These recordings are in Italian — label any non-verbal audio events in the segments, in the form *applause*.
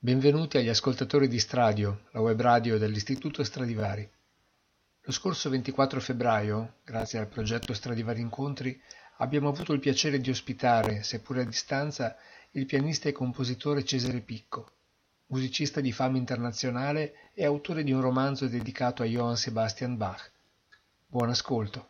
Benvenuti agli ascoltatori di Stradio, la web radio dell'Istituto Stradivari. Lo scorso 24 febbraio, grazie al progetto Stradivari Incontri, abbiamo avuto il piacere di ospitare, seppure a distanza, il pianista e compositore Cesare Picco, musicista di fama internazionale e autore di un romanzo dedicato a Johann Sebastian Bach. Buon ascolto.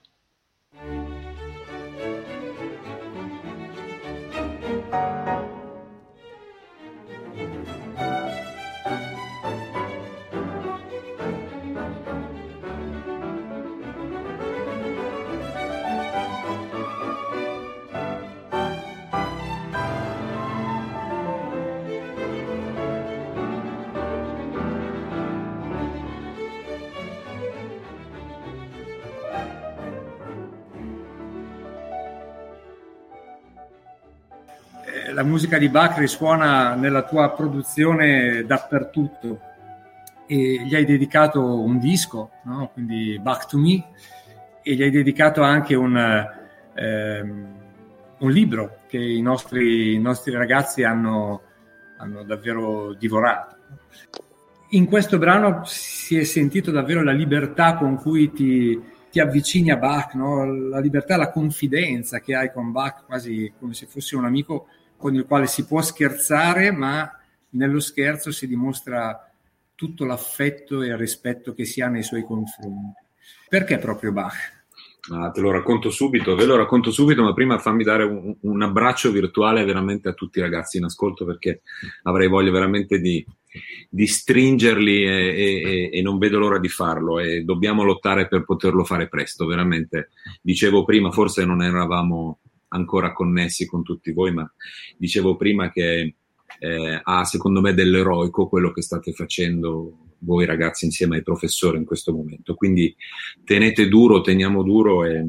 Musica di Bach risuona nella tua produzione dappertutto e gli hai dedicato un disco, no? quindi Back to Me, e gli hai dedicato anche un, ehm, un libro che i nostri, i nostri ragazzi hanno, hanno davvero divorato. In questo brano si è sentito davvero la libertà con cui ti, ti avvicini a Bach, no? la libertà, la confidenza che hai con Bach, quasi come se fossi un amico con il quale si può scherzare, ma nello scherzo si dimostra tutto l'affetto e il rispetto che si ha nei suoi confronti. Perché proprio Bach? Ah, te lo racconto subito, ve lo racconto subito, ma prima fammi dare un, un, abbraccio virtuale veramente a tutti i ragazzi in ascolto perché avrei voglia veramente di, di stringerli e, e, e, non vedo l'ora di farlo e dobbiamo lottare per poterlo fare presto, veramente. Dicevo prima, forse non eravamo ancora connessi con tutti voi, ma dicevo prima che eh, ha secondo me dell'eroico quello che state facendo voi ragazzi insieme ai professori in questo momento. Quindi tenete duro, teniamo duro e,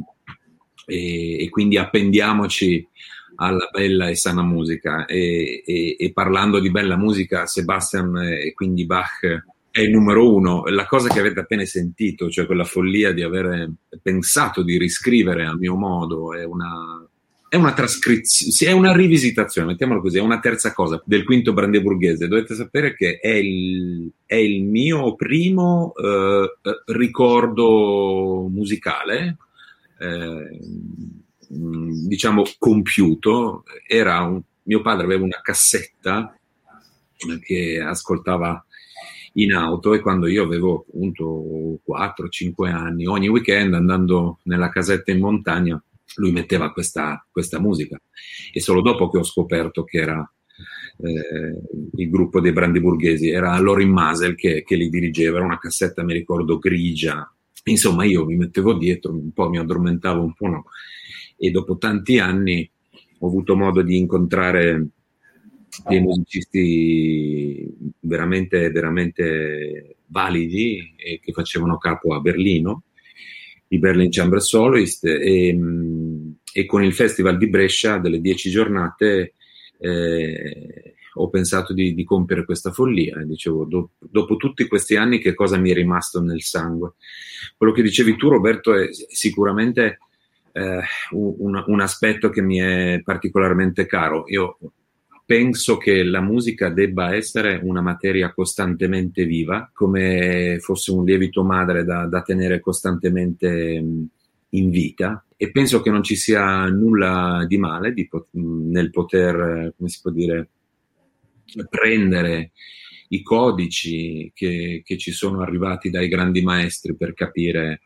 e, e quindi appendiamoci alla bella e sana musica. E, e, parlando di bella musica, Sebastian e quindi Bach è il numero uno. La cosa che avete appena sentito, cioè quella follia di aver pensato di riscrivere a mio modo, è una è una trascrizione, è una rivisitazione, mettiamolo così, è una terza cosa del quinto brandeburghese. Dovete sapere che è il, è il mio primo eh, ricordo musicale, eh, diciamo compiuto. Un, mio padre aveva una cassetta che ascoltava in auto e quando io avevo appunto 4-5 anni, ogni weekend andando nella casetta in montagna lui metteva questa, questa musica e solo dopo che ho scoperto che era eh, il gruppo dei brandeburghesi, era Lorin Masel che, che, li dirigeva, era una cassetta, mi ricordo, grigia. Insomma, io mi mettevo dietro, un po' mi addormentavo, un po' no. E dopo tanti anni ho avuto modo di incontrare dei musicisti veramente, veramente validi e che facevano capo a Berlino di Berlin Chamber Soloist e, e, con il Festival di Brescia delle dieci giornate eh, ho pensato di, di, compiere questa follia. Dicevo, do, dopo tutti questi anni che cosa mi è rimasto nel sangue? Quello che dicevi tu Roberto è sicuramente eh, un, un aspetto che mi è particolarmente caro. Io penso che la musica debba essere una materia costantemente viva, come fosse un lievito madre da, da tenere costantemente in vita e penso che non ci sia nulla di male di, nel poter, come si può dire, prendere i codici che, che, ci sono arrivati dai grandi maestri per capire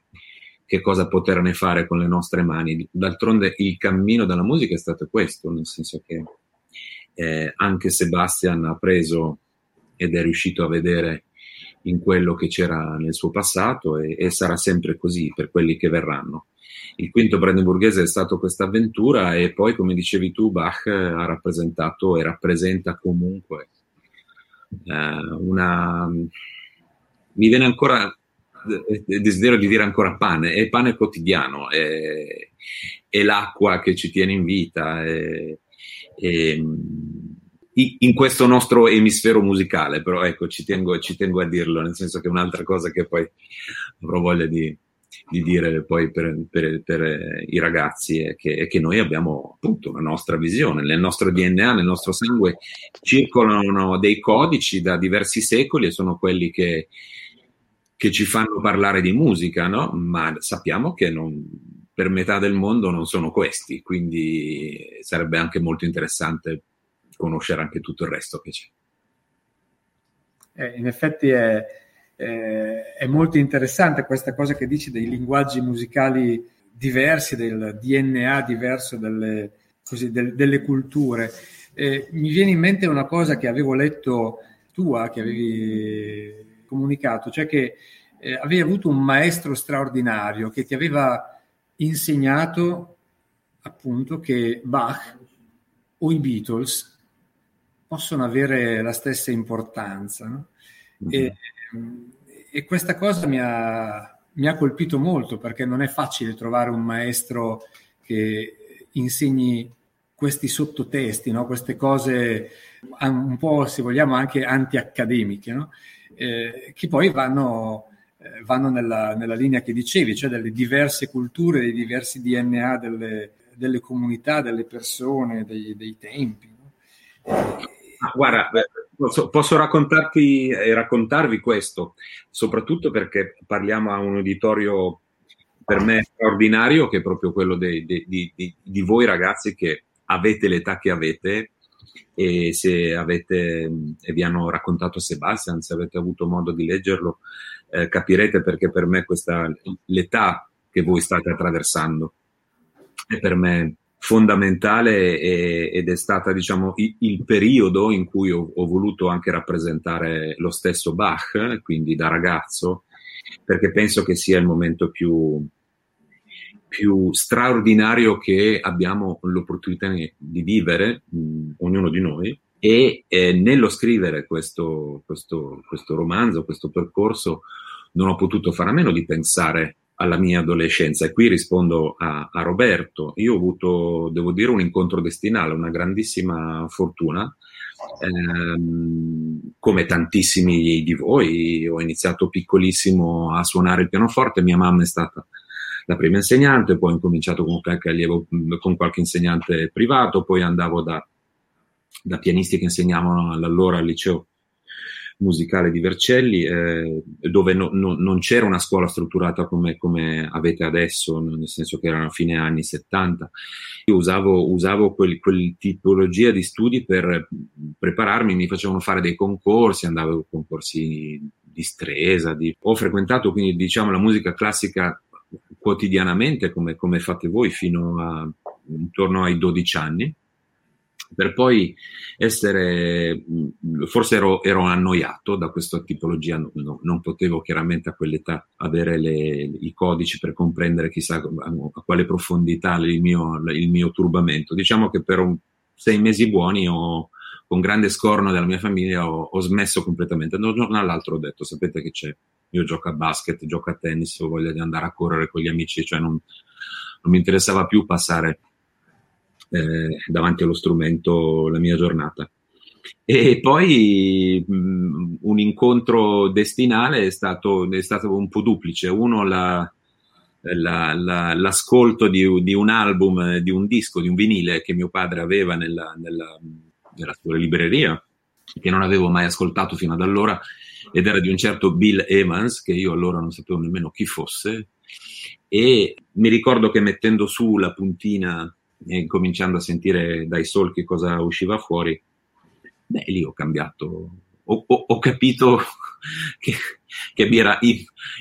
che cosa poterne fare con le nostre mani. D'altronde il cammino della musica è stato questo, nel senso che eh, anche Sebastian ha preso ed è riuscito a vedere in quello che c'era nel suo passato e, e sarà sempre così per quelli che verranno. Il quinto brandeburghese è stato questa avventura e poi, come dicevi tu, Bach ha rappresentato e rappresenta comunque eh, una... Mi viene ancora il desiderio di dire ancora pane, è pane quotidiano, è, è l'acqua che ci tiene in vita, è, Ehm, in questo nostro emisfero musicale, però ecco, ci tengo, ci tengo, a dirlo, nel senso che è un'altra cosa che poi avrò voglia di, di dire poi per, per, per i ragazzi è che, è che, noi abbiamo appunto una nostra visione, nel nostro DNA, nel nostro sangue circolano dei codici da diversi secoli e sono quelli che, che ci fanno parlare di musica, no? ma sappiamo che non, per metà del mondo non sono questi, quindi sarebbe anche molto interessante conoscere anche tutto il resto che c'è. Eh, in effetti è, eh, è molto interessante questa cosa che dici dei linguaggi musicali diversi, del DNA diverso delle, così, del, delle culture. Eh, mi viene in mente una cosa che avevo letto tua, che avevi comunicato, cioè che eh, avevi avuto un maestro straordinario che ti aveva insegnato appunto che Bach o i Beatles possono avere la stessa importanza. No? Mm-hmm. E, e, questa cosa mi ha, mi ha, colpito molto perché non è facile trovare un maestro che insegni questi sottotesti, no? queste cose un po', se vogliamo, anche anti-accademiche, no? eh, che poi vanno, eh, vanno nella, nella, linea che dicevi, cioè delle diverse culture, dei diversi DNA delle, delle comunità, delle persone, dei, dei tempi. Eh, guarda, posso, posso raccontarti e raccontarvi questo, soprattutto perché parliamo a un uditorio per me straordinario, che è proprio quello dei, dei, di, di, voi ragazzi che avete l'età che avete e se avete e vi hanno raccontato Sebastian, se avete avuto modo di leggerlo, eh, capirete perché per me questa l'età che voi state attraversando è per me fondamentale e, ed è stata diciamo il, il periodo in cui ho, ho, voluto anche rappresentare lo stesso Bach, quindi da ragazzo, perché penso che sia il momento più, più straordinario che abbiamo l'opportunità di vivere, mh, ognuno di noi, e eh, nello scrivere questo, questo, questo romanzo, questo percorso, non ho potuto fare a meno di pensare alla mia adolescenza. E qui rispondo a, a, Roberto. Io ho avuto, devo dire, un incontro destinale, una grandissima fortuna. Ehm, come tantissimi di voi, ho iniziato piccolissimo a suonare il pianoforte. Mia mamma è stata la prima insegnante, poi ho incominciato con qualche allievo, con qualche insegnante privato, poi andavo da, da pianisti che insegnavano allora al liceo musicale di Vercelli, eh, dove no, no, non c'era una scuola strutturata come, come, avete adesso, nel senso che erano fine anni 70. Io usavo, usavo quel, quel, tipologia di studi per prepararmi, mi facevano fare dei concorsi, andavo a concorsi di stresa, di... ho frequentato quindi diciamo la musica classica quotidianamente come, come fate voi fino a intorno ai 12 anni per poi essere, forse ero, ero annoiato da questa tipologia, no, non potevo chiaramente a quell'età avere le, i codici per comprendere chissà a, quale profondità il mio, il mio turbamento. Diciamo che per un, sei mesi buoni ho, con grande scorno della mia famiglia ho, ho smesso completamente. Da un giorno all'altro ho detto, sapete che c'è, io gioco a basket, gioco a tennis, ho voglia di andare a correre con gli amici, cioè non, non mi interessava più passare eh, davanti allo strumento la mia giornata. E poi mh, un incontro destinale è stato, è stato, un po' duplice. Uno la, la, la, l'ascolto di, di, un album, di un disco, di un vinile che mio padre aveva nella, nella, nella sua libreria, che non avevo mai ascoltato fino ad allora, ed era di un certo Bill Evans, che io allora non sapevo nemmeno chi fosse. E mi ricordo che mettendo su la puntina e cominciando a sentire dai solchi cosa usciva fuori, beh, lì ho cambiato, ho, ho, ho capito *laughs* che, che, mi era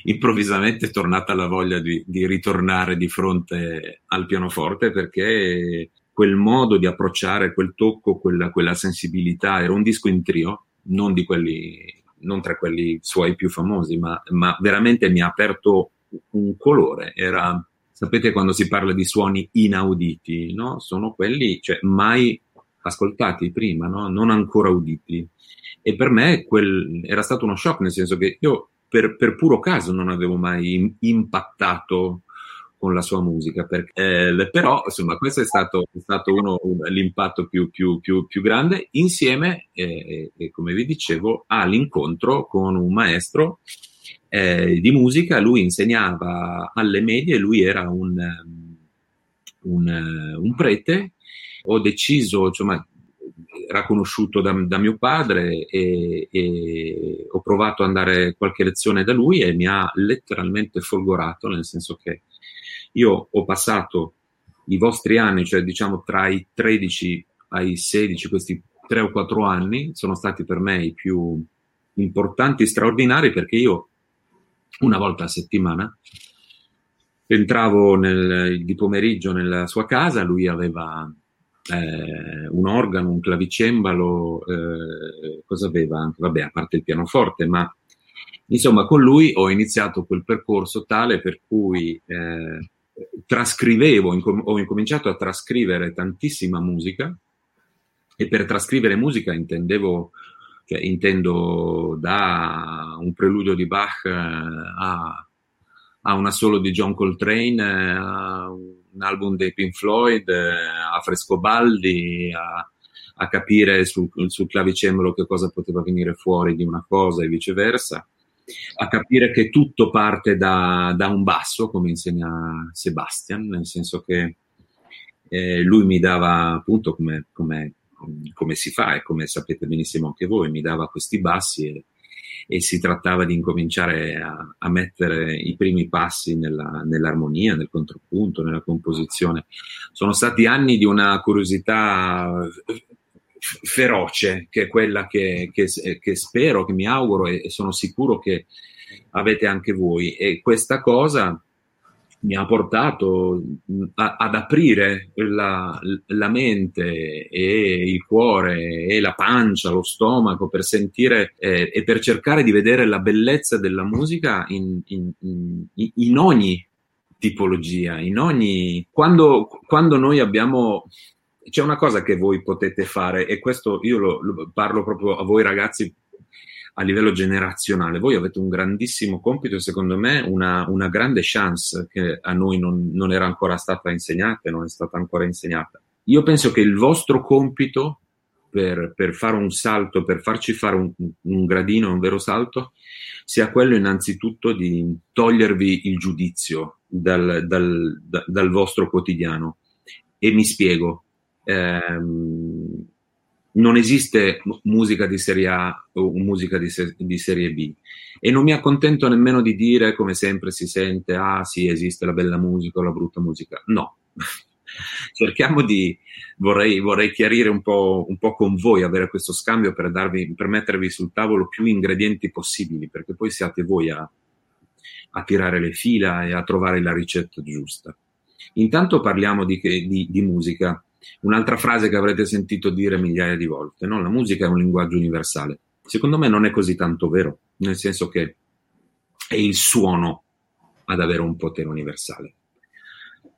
improvvisamente tornata la voglia di, di, ritornare di fronte al pianoforte perché quel modo di approcciare, quel tocco, quella, quella sensibilità, era un disco in trio, non di quelli non tra quelli suoi più famosi, ma, ma veramente mi ha aperto un colore. Era, sapete quando si parla di suoni inauditi, no? Sono quelli, cioè, mai ascoltati prima, no? Non ancora uditi. E per me quel, era stato uno shock, nel senso che io per, per puro caso non avevo mai impattato con la sua musica. Perché, eh, però, insomma, questo è stato, è stato uno, l'impatto più, più, più, più grande, insieme, eh, eh, come vi dicevo, all'incontro con un maestro eh, di musica, lui insegnava alle medie, lui era un, un, un prete, ho deciso, insomma, era conosciuto da, da mio padre e, e, ho provato ad andare qualche lezione da lui e mi ha letteralmente folgorato, nel senso che io ho passato i vostri anni, cioè diciamo tra i 13 ai 16, questi 3 o 4 anni, sono stati per me i più importanti, straordinari, perché io una volta a settimana. Entravo nel, di pomeriggio nella sua casa, lui aveva eh, un organo, un clavicembalo, eh, cosa aveva? Anche, vabbè, a parte il pianoforte, ma insomma con lui ho iniziato quel percorso tale per cui eh, trascrivevo, incom- ho incominciato a trascrivere tantissima musica e per trascrivere musica intendevo, cioè, intendo da un preludio di Bach eh, a, a una solo di John Coltrane, eh, a un album dei Pink Floyd, eh, a Frescobaldi, a, a capire sul, sul clavicembalo che cosa poteva venire fuori di una cosa e viceversa a capire che tutto parte da, da, un basso, come insegna Sebastian, nel senso che eh, lui mi dava appunto come, come, come, si fa e come sapete benissimo anche voi, mi dava questi bassi e, e si trattava di incominciare a, a mettere i primi passi nella, nell'armonia, nel contropunto, nella composizione. Sono stati anni di una curiosità feroce, che è quella che, che, che spero, che mi auguro e, e, sono sicuro che avete anche voi. E questa cosa mi ha portato a, ad aprire la, la, mente e il cuore e la pancia, lo stomaco per sentire eh, e per cercare di vedere la bellezza della musica in, in, in, in ogni tipologia, in ogni... Quando, quando noi abbiamo c'è una cosa che voi potete fare, e questo io lo, lo parlo proprio a voi ragazzi a livello generazionale. Voi avete un grandissimo compito e secondo me una, una grande chance che a noi non, non, era ancora stata insegnata non è stata ancora insegnata. Io penso che il vostro compito per, per fare un salto, per farci fare un, un gradino, un vero salto, sia quello innanzitutto di togliervi il giudizio dal, dal, da, dal vostro quotidiano. E mi spiego, ehm, non esiste musica di serie A o musica di, se- di, serie B. E non mi accontento nemmeno di dire come sempre si sente ah sì esiste la bella musica o la brutta musica. No. *laughs* Cerchiamo di vorrei, vorrei chiarire un po', un po', con voi avere questo scambio per, darvi, per mettervi sul tavolo più ingredienti possibili perché poi siate voi a, a tirare le fila e a trovare la ricetta giusta. Intanto parliamo di, di, di musica Un'altra frase che avrete sentito dire migliaia di volte, no? la musica è un linguaggio universale. Secondo me non è così tanto vero, nel senso che è il suono ad avere un potere universale.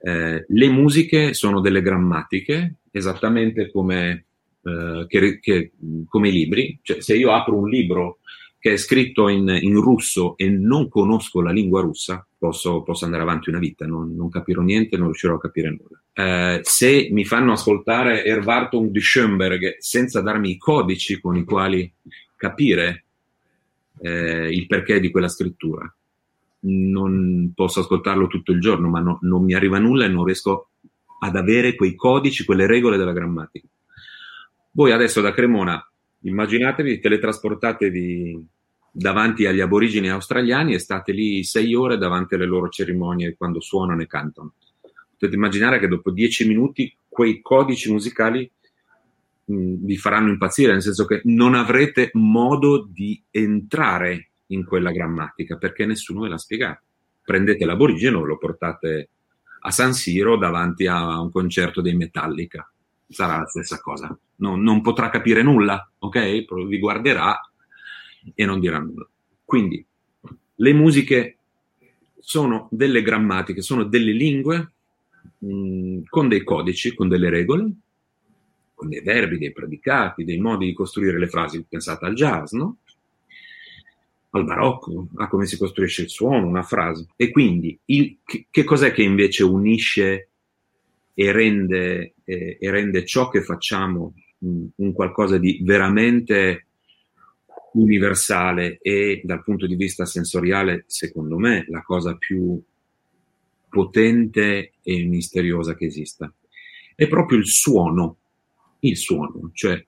Eh, le musiche sono delle grammatiche, esattamente come, eh, che, che, come i libri. Cioè, se io apro un libro che è scritto in, in, russo e non conosco la lingua russa, posso, posso andare avanti una vita, non, non, capirò niente, non riuscirò a capire nulla. Eh, se mi fanno ascoltare Erwartung di Schoenberg senza darmi i codici con i quali capire eh, il perché di quella scrittura, non posso ascoltarlo tutto il giorno, ma no, non mi arriva nulla e non riesco ad avere quei codici, quelle regole della grammatica. Voi adesso da Cremona immaginatevi, teletrasportatevi davanti agli aborigeni australiani e state lì sei ore davanti alle loro cerimonie quando suonano e cantano. Potete immaginare che dopo dieci minuti quei codici musicali mh, mm, vi faranno impazzire, nel senso che non avrete modo di entrare in quella grammatica perché nessuno ve l'ha spiegato. Prendete l'aborigeno lo portate a San Siro davanti a un concerto dei Metallica. Sarà la stessa cosa. Non, non potrà capire nulla, ok? Vi guarderà e non dirà nulla. Quindi le musiche sono delle grammatiche, sono delle lingue mm, con dei codici, con delle regole, con dei verbi, dei predicati, dei modi di costruire le frasi. Pensate al jazz, no? Al barocco, a come si costruisce il suono, una frase. E quindi il, che, che cos'è che invece unisce e rende, eh, e rende ciò che facciamo mh, un qualcosa di veramente universale e dal punto di vista sensoriale, secondo me, la cosa più potente e misteriosa che esista. È proprio il suono, il suono, cioè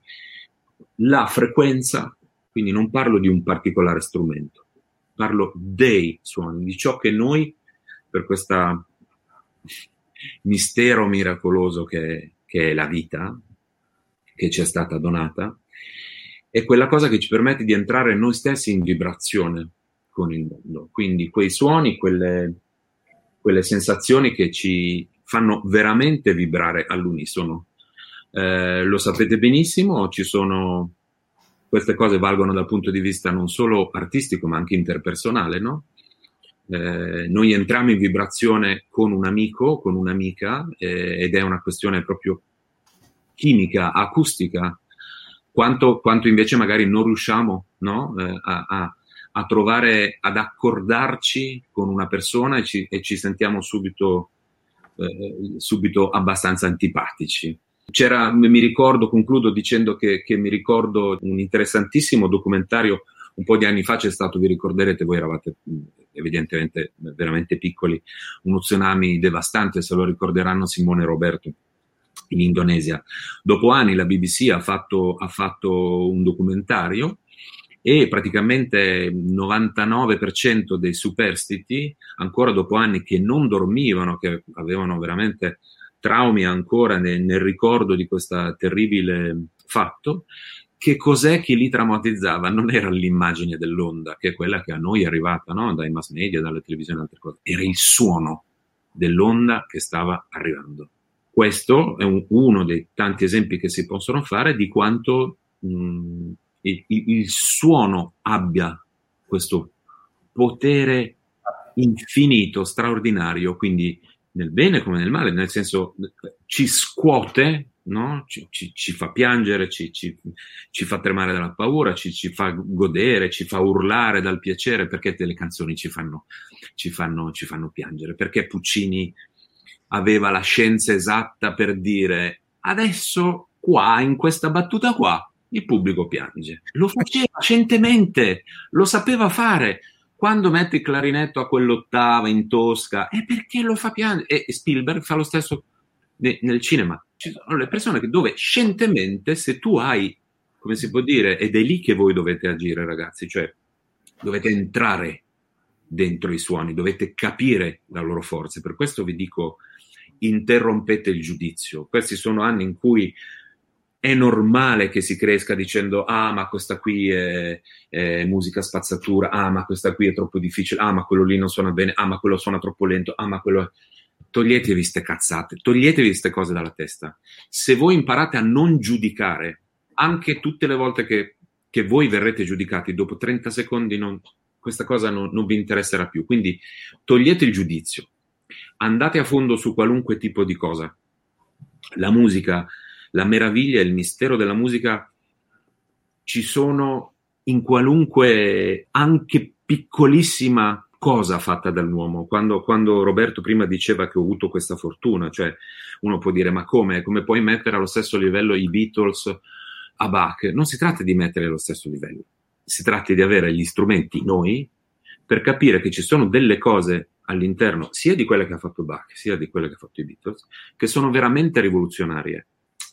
la frequenza, quindi non parlo di un particolare strumento, parlo dei suoni, di ciò che noi, per questo mistero miracoloso che, che è la vita, che ci è stata donata, è quella cosa che ci permette di entrare noi stessi in vibrazione con il mondo. Quindi quei suoni, quelle, quelle sensazioni che ci fanno veramente vibrare all'unisono. Eh, lo sapete benissimo, ci sono queste cose valgono dal punto di vista non solo artistico ma anche interpersonale, no? Eh, noi entriamo in vibrazione con un amico, con un'amica eh, ed è una questione proprio chimica, acustica, quanto, quanto invece magari non riusciamo no? eh, a, a, trovare, ad accordarci con una persona e ci, e ci sentiamo subito, eh, subito abbastanza antipatici. C'era, mi ricordo, concludo dicendo che, che, mi ricordo un interessantissimo documentario un po' di anni fa c'è stato, vi ricorderete, voi eravate evidentemente veramente piccoli, uno tsunami devastante, se lo ricorderanno Simone e Roberto in Indonesia. Dopo anni la BBC ha fatto, ha fatto un documentario e praticamente il 99% dei superstiti, ancora dopo anni che non dormivano, che avevano veramente traumi ancora nel, nel ricordo di questo terribile fatto, che cos'è che li traumatizzava? Non era l'immagine dell'onda, che è quella che a noi è arrivata no? dai mass media, dalle televisioni e altre cose, era il suono dell'onda che stava arrivando. Questo è un, uno dei tanti esempi che si possono fare di quanto mh, il, il suono abbia questo potere infinito, straordinario, quindi nel bene come nel male, nel senso ci scuote, no? ci, ci, ci, fa piangere, ci, ci, fa tremare dalla paura, ci, fa godere, ci fa urlare dal piacere, perché le canzoni ci fanno, fanno, fanno piangere, perché Puccini aveva la scienza esatta per dire adesso qua, in questa battuta qua, il pubblico piange. Lo faceva scientemente, lo sapeva fare. Quando mette il clarinetto a quell'ottava in tosca, è perché lo fa piangere. E Spielberg fa lo stesso nel cinema. Ci sono le persone che dove scientemente, se tu hai, come si può dire, ed è lì che voi dovete agire, ragazzi, cioè dovete entrare dentro i suoni, dovete capire la loro forza. Per questo vi dico interrompete il giudizio. Questi sono anni in cui è normale che si cresca dicendo ah ma questa qui è, è, musica spazzatura, ah ma questa qui è troppo difficile, ah ma quello lì non suona bene, ah ma quello suona troppo lento, ah ma quello... Toglietevi queste cazzate, toglietevi queste cose dalla testa. Se voi imparate a non giudicare, anche tutte le volte che, che voi verrete giudicati, dopo 30 secondi non, questa cosa non, non vi interesserà più. Quindi togliete il giudizio, andate a fondo su qualunque tipo di cosa. La musica, la meraviglia e il mistero della musica ci sono in qualunque, anche piccolissima cosa fatta dall'uomo. Quando, quando, Roberto prima diceva che ho avuto questa fortuna, cioè uno può dire ma come? Come puoi mettere allo stesso livello i Beatles a Bach? Non si tratta di mettere allo stesso livello, si tratta di avere gli strumenti noi per capire che ci sono delle cose all'interno sia di quelle che ha fatto Bach, sia di quelle che ha fatto i Beatles, che sono veramente rivoluzionarie.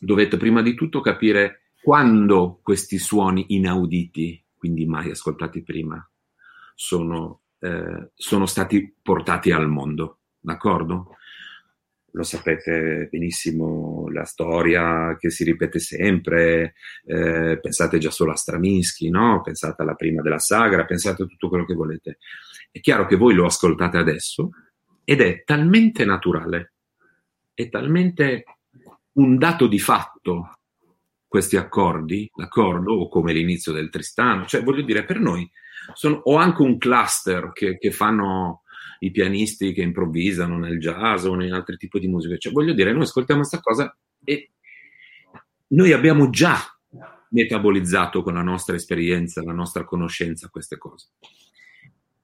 Dovete prima di tutto capire quando questi suoni inauditi, quindi mai ascoltati prima, sono, eh, sono stati portati al mondo, d'accordo? lo sapete benissimo, la storia che si ripete sempre, eh, pensate già solo a Stravinsky, no? pensate alla prima della sagra, pensate a tutto quello che volete. È chiaro che voi lo ascoltate adesso ed è talmente naturale, è talmente un dato di fatto questi accordi, l'accordo, o come l'inizio del Tristano, cioè voglio dire, per noi sono, o anche un cluster che, che fanno i pianisti che improvvisano nel jazz o in altri tipi di musica. Cioè, voglio dire, noi ascoltiamo questa cosa e noi abbiamo già metabolizzato con la nostra esperienza, la nostra conoscenza queste cose.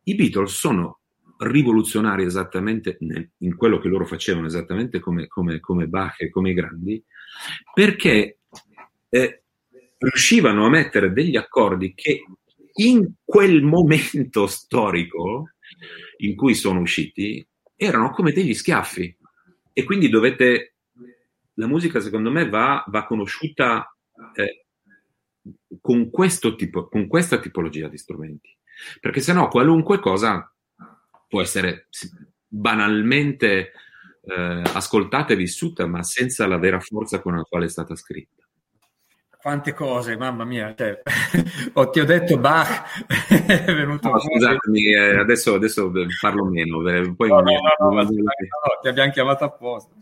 I Beatles sono rivoluzionari esattamente in quello che loro facevano, esattamente come, come, come Bach e come i grandi, perché eh, riuscivano a mettere degli accordi che in quel momento storico in cui sono usciti erano come degli schiaffi. E quindi dovete la musica secondo me va, va conosciuta eh, con, questo tipo, con questa tipologia di strumenti. Perché sennò qualunque cosa può essere banalmente eh, ascoltata e vissuta ma senza la vera forza con la quale è stata scritta quante cose, mamma mia, cioè, *laughs* oh, ti ho detto Bach, *laughs* è venuto no, Scusatemi, eh, adesso, adesso, parlo meno, poi no, no, no, no, ti abbiamo chiamato apposta.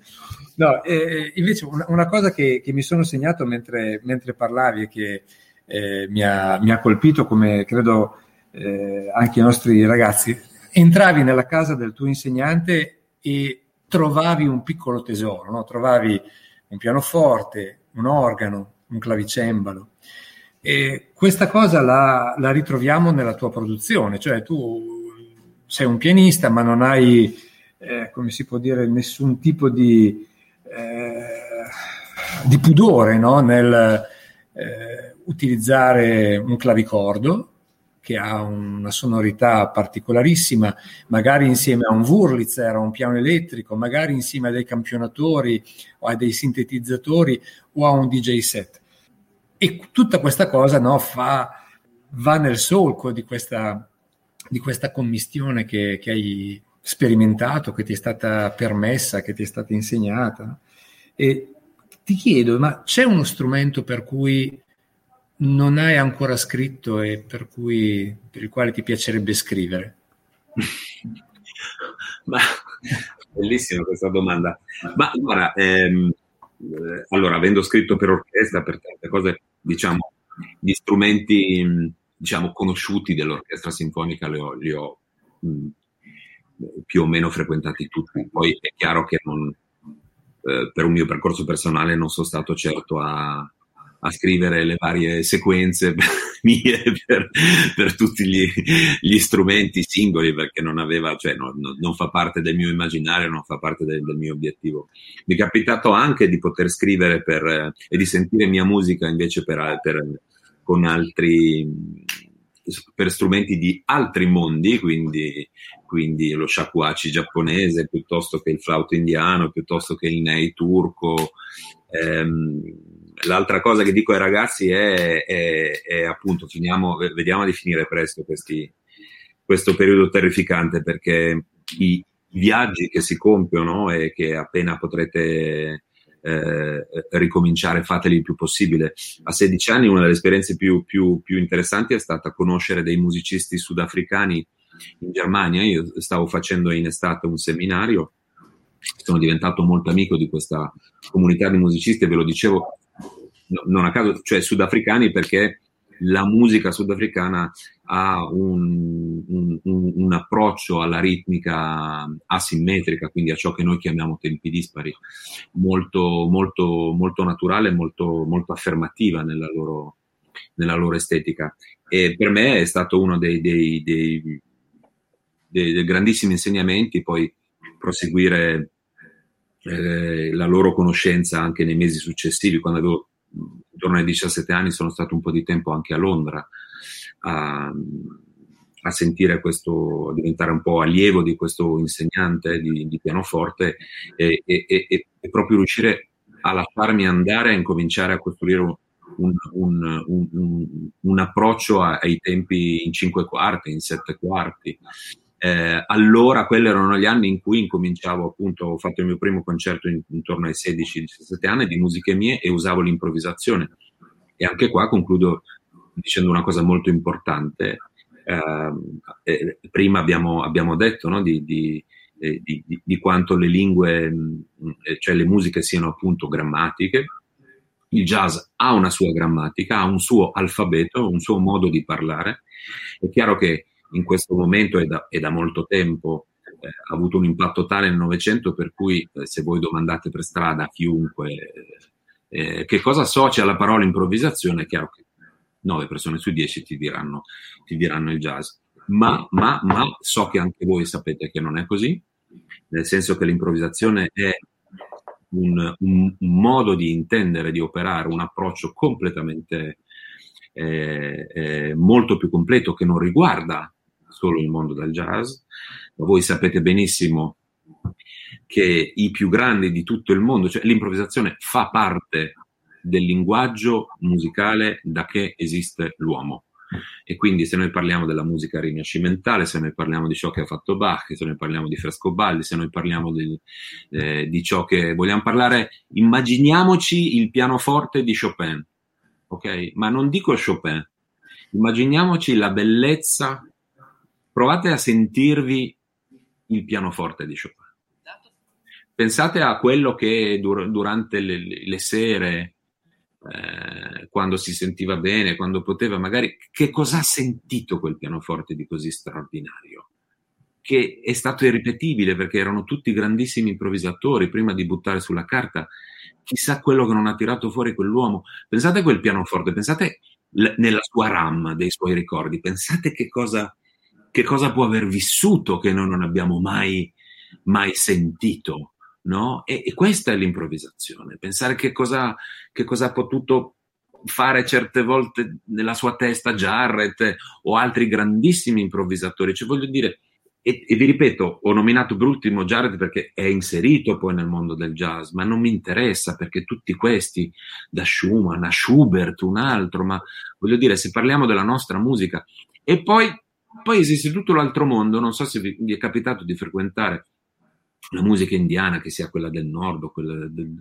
No, eh, invece una, una, cosa che, che, mi sono segnato mentre, mentre parlavi e che eh, mi, ha, mi, ha, colpito, come credo eh, anche i nostri ragazzi, entravi nella casa del tuo insegnante e trovavi un piccolo tesoro, no? trovavi un pianoforte, un organo, un clavicembalo. E questa cosa la, la, ritroviamo nella tua produzione, cioè tu sei un pianista ma non hai, eh, come si può dire, nessun tipo di, eh, di pudore no? nel eh, utilizzare un clavicordo che ha una sonorità particolarissima, magari insieme a un Wurlitzer, a un piano elettrico, magari insieme a dei campionatori o a dei sintetizzatori o a un DJ set. E tutta questa cosa no, fa, va nel solco di questa, di questa commistione che, che, hai sperimentato, che ti è stata permessa, che ti è stata insegnata. E ti chiedo, ma c'è uno strumento per cui non hai ancora scritto e per, cui, per il quale ti piacerebbe scrivere? *laughs* Ma, bellissima questa domanda. Ma allora, ehm, eh, allora, avendo scritto per orchestra, per tante cose, diciamo, gli strumenti diciamo, conosciuti dell'orchestra sinfonica li ho, li ho mh, più o meno frequentati tutti. Poi è chiaro che non, eh, per un mio percorso personale non sono stato certo a, a scrivere le varie sequenze *laughs* mie per, per tutti gli, gli, strumenti singoli perché non aveva, cioè non, non, fa parte del mio immaginario, non fa parte del, del, mio obiettivo. Mi è capitato anche di poter scrivere per, eh, e di sentire mia musica invece per, per, con altri per strumenti di altri mondi, quindi, quindi lo shakuhachi giapponese piuttosto che il flauto indiano, piuttosto che il nei turco. Ehm, l'altra cosa che dico ai ragazzi è, è, è appunto, finiamo, vediamo di finire presto questi, questo periodo terrificante perché i viaggi che si compiono e che appena potrete eh, ricominciare, fateli il più possibile. A 16 anni una delle esperienze più, più, più interessanti è stata conoscere dei musicisti sudafricani in Germania. Io stavo facendo in estate un seminario sono diventato molto amico di questa comunità di musicisti ve lo dicevo non a caso, cioè sudafricani perché la musica sudafricana ha un, un, un, approccio alla ritmica asimmetrica, quindi a ciò che noi chiamiamo tempi dispari, molto, molto, molto naturale, molto, molto affermativa nella loro, nella loro, estetica. E per me è stato uno dei, dei, dei, dei grandissimi insegnamenti, poi proseguire eh, la loro conoscenza anche nei mesi successivi, quando avevo intorno ai 17 anni sono stato un po' di tempo anche a Londra a, a sentire questo, a diventare un po' allievo di questo insegnante di, di pianoforte e, e, e, e, proprio riuscire a lasciarmi andare a incominciare a costruire un, un, un, un approccio ai tempi in cinque quarti, in sette quarti, eh, allora quelli erano gli anni in cui incominciavo appunto, ho fatto il mio primo concerto in, intorno ai 16-17 anni di musiche mie e usavo l'improvvisazione. E anche qua concludo dicendo una cosa molto importante. Eh, eh, prima abbiamo, abbiamo detto no, di, di, eh, di, di, quanto le lingue, cioè le musiche siano appunto grammatiche. Il jazz ha una sua grammatica, ha un suo alfabeto, un suo modo di parlare. È chiaro che in questo momento e da, e da molto tempo eh, ha avuto un impatto tale nel Novecento per cui eh, se voi domandate per strada a chiunque eh, che cosa associa alla parola improvvisazione, è chiaro che nove persone su dieci ti diranno, ti diranno il jazz. Ma, ma, ma so che anche voi sapete che non è così, nel senso che l'improvvisazione è un, un, un modo di intendere, di operare, un approccio completamente eh, eh, molto più completo che non riguarda solo il mondo del jazz. Voi sapete benissimo che i più grandi di tutto il mondo, cioè l'improvvisazione fa parte del linguaggio musicale da che esiste l'uomo. E quindi se noi parliamo della musica rinascimentale, se noi parliamo di ciò che ha fatto Bach, se noi parliamo di Frescobaldi, se noi parliamo di, eh, di ciò che vogliamo parlare, immaginiamoci il pianoforte di Chopin, ok? Ma non dico Chopin, immaginiamoci la bellezza, provate a sentirvi il pianoforte di Chopin. Pensate a quello che dur- durante le, le sere eh, quando si sentiva bene, quando poteva, magari che cosa ha sentito quel pianoforte di così straordinario? Che è stato irripetibile perché erano tutti grandissimi improvvisatori prima di buttare sulla carta. Chissà quello che non ha tirato fuori quell'uomo. Pensate a quel pianoforte, pensate l- nella sua RAM dei suoi ricordi, pensate che cosa, che cosa può aver vissuto che noi non abbiamo mai, mai sentito no? E, e, questa è l'improvvisazione, pensare che cosa, che cosa ha potuto fare certe volte nella sua testa Jarrett o altri grandissimi improvvisatori. Cioè, voglio dire, e, e, vi ripeto, ho nominato per ultimo Jarrett perché è inserito poi nel mondo del jazz, ma non mi interessa perché tutti questi, da Schumann a Schubert, un altro, ma voglio dire, se parliamo della nostra musica, e poi, poi esiste tutto l'altro mondo, non so se vi, vi è capitato di frequentare la musica indiana, che sia quella del nord o quella del,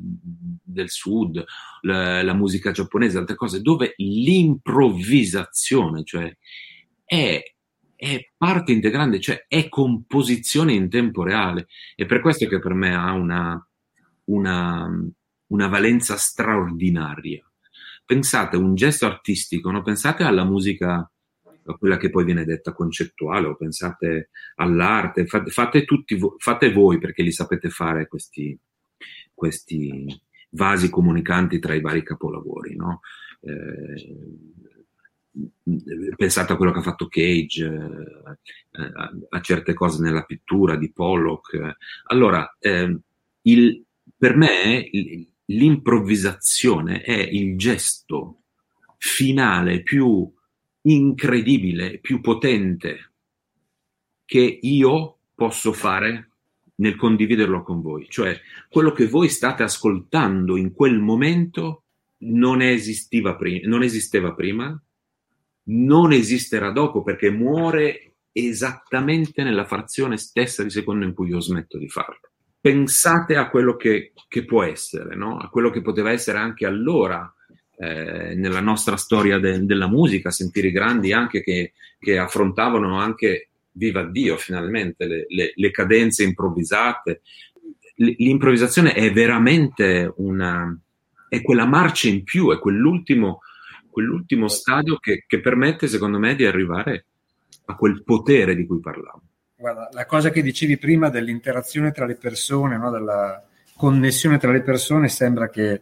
del sud, la, la, musica giapponese, altre cose, dove l'improvvisazione, cioè è, è, parte integrante, cioè è composizione in tempo reale. E per questo che per me ha una, una, una valenza straordinaria. Pensate a un gesto artistico, no? pensate alla musica quella che poi viene detta concettuale, o pensate all'arte, fate, fate, tutti, fate voi perché li sapete fare questi, questi vasi comunicanti tra i vari capolavori, no? eh, pensate a quello che ha fatto Cage, eh, a, a, certe cose nella pittura di Pollock. Allora, eh, il, per me l'improvvisazione è il gesto finale più incredibile, più potente che io posso fare nel condividerlo con voi. Cioè, quello che voi state ascoltando in quel momento non, pri- non esisteva prima, non esisterà dopo perché muore esattamente nella frazione stessa di secondo in cui io smetto di farlo. Pensate a quello che, che può essere, no? a quello che poteva essere anche allora eh, nella nostra storia de- della musica, sentire i grandi anche che, che, affrontavano anche, viva Dio finalmente, le, le, le cadenze improvvisate. L- l'improvvisazione è veramente una, è quella marcia in più, è quell'ultimo, quell'ultimo stadio che, che permette, secondo me, di arrivare a quel potere di cui parlavo. Guarda, la cosa che dicevi prima dell'interazione tra le persone, no? della connessione tra le persone, sembra che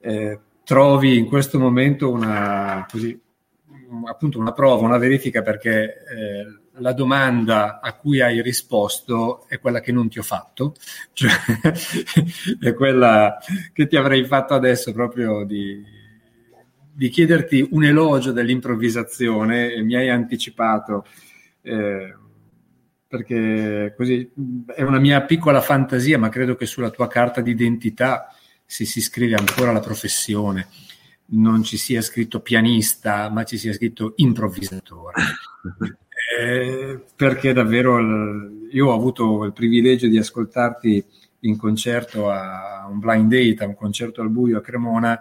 eh, trovi in questo momento una, così, appunto una prova, una verifica perché eh, la domanda a cui hai risposto è quella che non ti ho fatto, *laughs* cioè è quella che ti avrei fatto adesso proprio di, di chiederti un elogio dell'improvvisazione e mi hai anticipato. Eh, perché così è una mia piccola fantasia, ma credo che sulla tua carta d'identità se si scrive ancora la professione, non ci sia scritto pianista, ma ci sia scritto improvvisatore. *laughs* Eh, perché davvero io ho avuto il privilegio di ascoltarti in concerto a un blind date, a un concerto al buio a Cremona,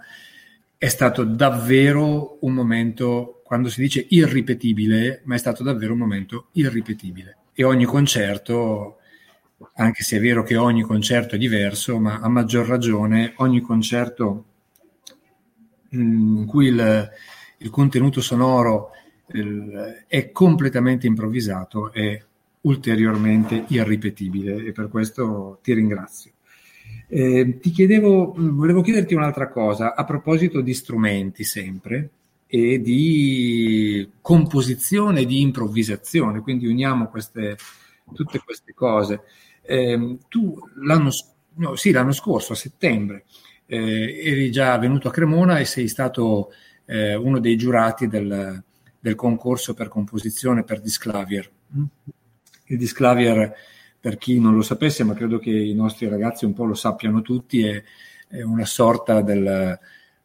è stato davvero un momento, quando si dice irripetibile, ma è stato davvero un momento irripetibile. E ogni concerto anche se è vero che ogni concerto è diverso, ma a maggior ragione ogni concerto mm, in cui il, il contenuto sonoro il, è completamente improvvisato è ulteriormente irripetibile e per questo ti ringrazio. Eh, ti chiedevo, volevo chiederti un'altra cosa a proposito di strumenti sempre e di composizione e di improvvisazione, quindi uniamo queste, tutte queste cose eh, tu l'anno, no, sì, l'anno, scorso, a settembre, eh, eri già venuto a Cremona e sei stato eh, uno dei giurati del, del, concorso per composizione per Disclavier. Il Disclavier, per chi non lo sapesse, ma credo che i nostri ragazzi un po' lo sappiano tutti, è, è una sorta del,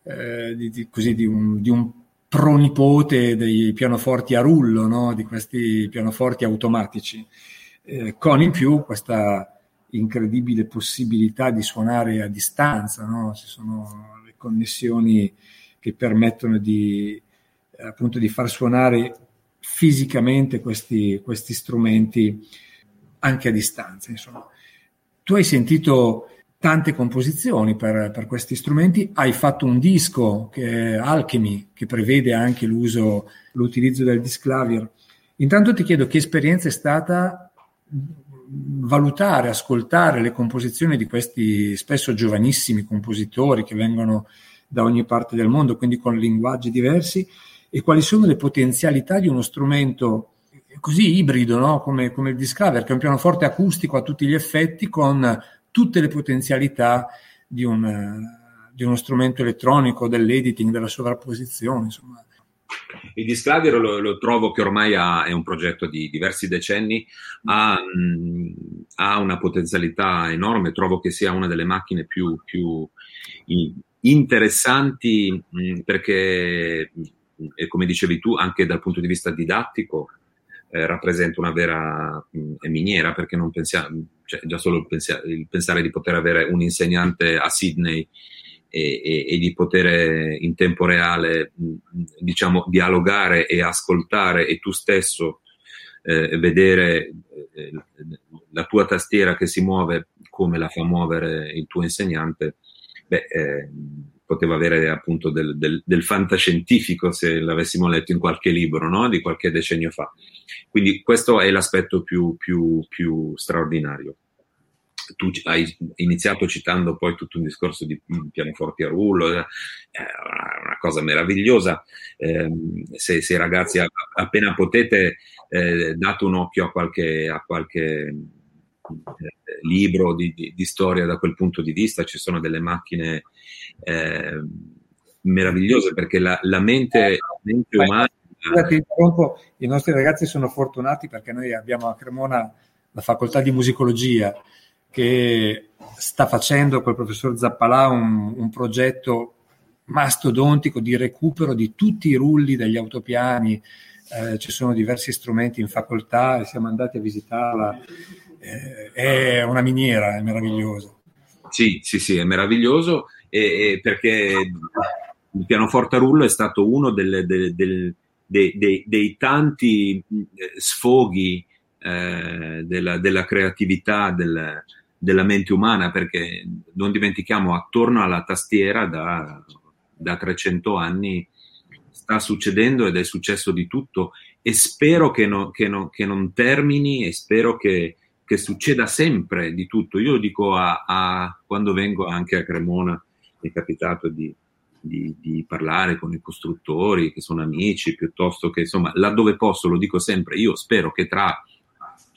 eh, di, di, così, di, un, di un pronipote dei pianoforti a rullo, no? di questi pianoforti automatici, eh, con in più questa incredibile possibilità di suonare a distanza, no? ci sono le connessioni che permettono di, appunto, di far suonare fisicamente questi, questi strumenti anche a distanza. Insomma. Tu hai sentito tante composizioni per, per, questi strumenti. Hai fatto un disco che è Alchemy, che prevede anche l'uso, l'utilizzo del disclavier. Intanto ti chiedo che esperienza è stata valutare, ascoltare le composizioni di questi spesso giovanissimi compositori che vengono da ogni parte del mondo, quindi con linguaggi diversi, e quali sono le potenzialità di uno strumento così ibrido no? come, come il Disclavier, che è un pianoforte acustico a tutti gli effetti, con tutte le potenzialità di, un, di uno strumento elettronico, dell'editing, della sovrapposizione. Insomma. Il Disclavier lo, lo, trovo che ormai ha, è un progetto di diversi decenni, ha, mh, ha, una potenzialità enorme, trovo che sia una delle macchine più, più interessanti mh, perché, come dicevi tu, anche dal punto di vista didattico, eh, rappresenta una vera mh, miniera perché non pensiamo, cioè già solo il, pensia- il, pensare di poter avere un insegnante a Sydney e, e, e di poter in tempo reale diciamo dialogare e ascoltare e tu stesso eh, vedere eh, la tua tastiera che si muove come la fa muovere il tuo insegnante, beh, eh, poteva avere appunto del, del, del, fantascientifico se l'avessimo letto in qualche libro no? di qualche decennio fa. Quindi questo è l'aspetto più, più, più straordinario. Tu hai iniziato citando poi tutto un discorso di pianoforti a rullo, è una cosa meravigliosa. Eh, se, se, ragazzi appena potete eh, date un occhio a qualche, a qualche eh, libro di, di, di, storia da quel punto di vista, ci sono delle macchine eh, meravigliose perché la, la, mente, la mente umana i nostri ragazzi sono fortunati perché noi abbiamo a Cremona la facoltà di musicologia che sta facendo col professor Zappalà un, un progetto mastodontico di recupero di tutti i rulli degli autopiani. Eh, ci sono diversi strumenti in facoltà e siamo andati a visitarla. Eh, è una miniera, è meraviglioso. Sì, sì, sì, è meraviglioso e, e perché il pianoforte a rullo è stato uno delle, delle, delle dei, dei, dei tanti eh, sfoghi eh, della, della, creatività del, della mente umana, perché non dimentichiamo, attorno alla tastiera da, da 300 anni sta succedendo ed è successo di tutto e spero che, no, che, no, che non termini e spero che, che, succeda sempre di tutto. Io dico a, a, quando vengo anche a Cremona, mi è capitato di, di, di, parlare con i costruttori che sono amici, piuttosto che insomma, laddove posso, lo dico sempre, io spero che tra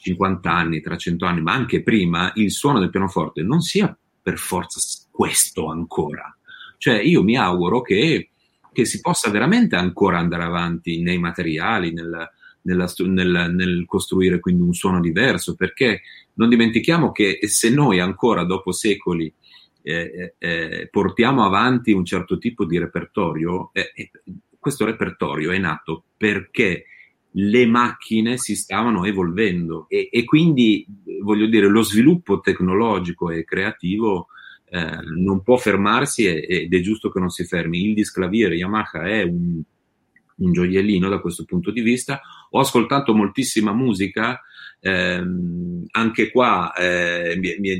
50 anni, tra 100 anni, ma anche prima, il suono del pianoforte non sia per forza questo ancora. Cioè, io mi auguro che, che si possa veramente ancora andare avanti nei materiali, nel, nella, nel, nel, costruire quindi un suono diverso, perché non dimentichiamo che se noi ancora dopo secoli eh, eh, portiamo avanti un certo tipo di repertorio, eh, questo repertorio è nato perché le macchine si stavano evolvendo e, e quindi voglio dire lo sviluppo tecnologico e creativo eh, non può fermarsi ed è giusto che non si fermi. Il disclaviere Yamaha è un, un gioiellino da questo punto di vista. Ho ascoltato moltissima musica eh, anche qua eh, mi, mi, è,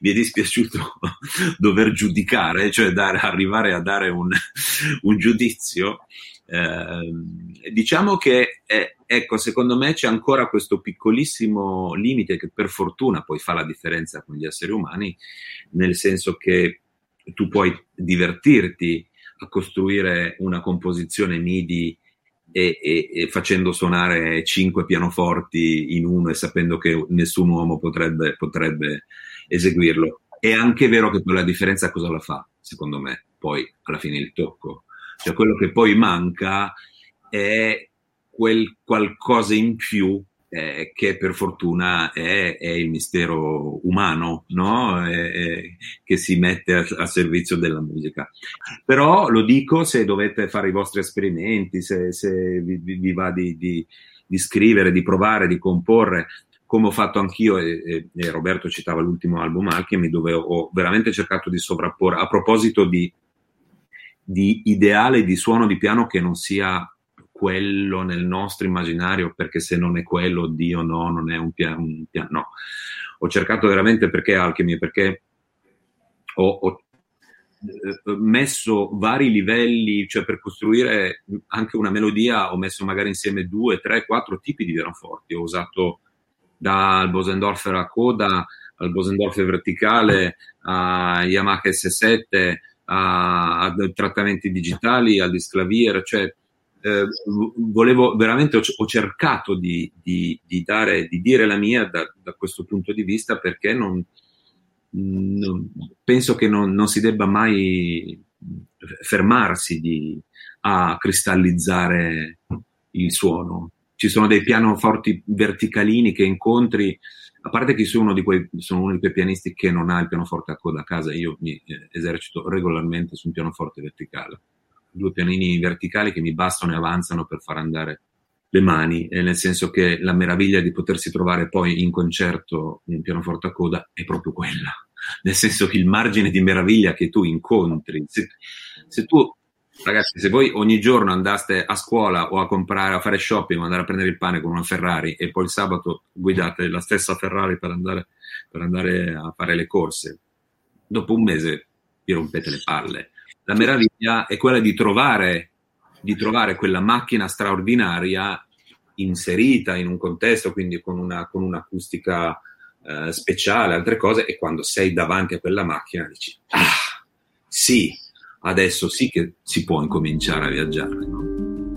mi, è, *laughs* dispiaciuto *laughs* dover giudicare, cioè dare, arrivare a dare un, *laughs* un giudizio. Eh, diciamo che eh, ecco, secondo me c'è ancora questo piccolissimo limite che per fortuna poi fa la differenza con gli esseri umani, nel senso che tu puoi divertirti a costruire una composizione MIDI e, e, e, facendo suonare cinque pianoforti in uno e sapendo che nessun uomo potrebbe, potrebbe eseguirlo. È anche vero che poi la differenza cosa la fa, secondo me, poi alla fine il tocco. Cioè quello che poi manca è quel qualcosa in più eh, che per fortuna è, è, il mistero umano, no? eh, che si mette a, a, servizio della musica. Però lo dico se dovete fare i vostri esperimenti, se, se vi, vi, va di, di, di, scrivere, di provare, di comporre, come ho fatto anch'io, e, e Roberto citava l'ultimo album Alchemy, dove ho veramente cercato di sovrapporre, a proposito di, di ideale di suono di piano che non sia quello nel nostro immaginario, perché se non è quello, Dio no, non è un piano, un no. Ho cercato veramente perché Alchemy, perché ho, ho eh, messo vari livelli, cioè per costruire anche una melodia ho messo magari insieme due, tre, quattro tipi di pianoforti. Ho usato dal Bosendorfer a coda al Bosendorfer verticale, a Yamaha S7, a, a trattamenti digitali, al disclavier, cioè eh, volevo veramente ho, cercato di, di, di, dare, di dire la mia da, da questo punto di vista perché non, non, penso che non, non, si debba mai fermarsi di, a cristallizzare il suono. Ci sono dei pianoforti verticalini che incontri, a parte che sono uno di quei, sono uno di quei pianisti che non ha il pianoforte a coda a casa, io mi eh, esercito regolarmente su un pianoforte verticale due pianini verticali che mi bastano e avanzano per far andare le mani, e nel senso che la meraviglia di potersi trovare poi in concerto in pianoforte a coda è proprio quella. Nel senso che il margine di meraviglia che tu incontri, se, se tu Ragazzi, se voi ogni giorno andaste a scuola o a comprare, a fare shopping andare a prendere il pane con una Ferrari e poi il sabato guidate la stessa Ferrari per andare, per andare a fare le corse, dopo un mese vi rompete le palle. La meraviglia è quella di trovare, di trovare quella macchina straordinaria inserita in un contesto, quindi con, una, con un'acustica eh, speciale, altre cose, e quando sei davanti a quella macchina dici, ah, sì, adesso sì che si può incominciare a viaggiare. No?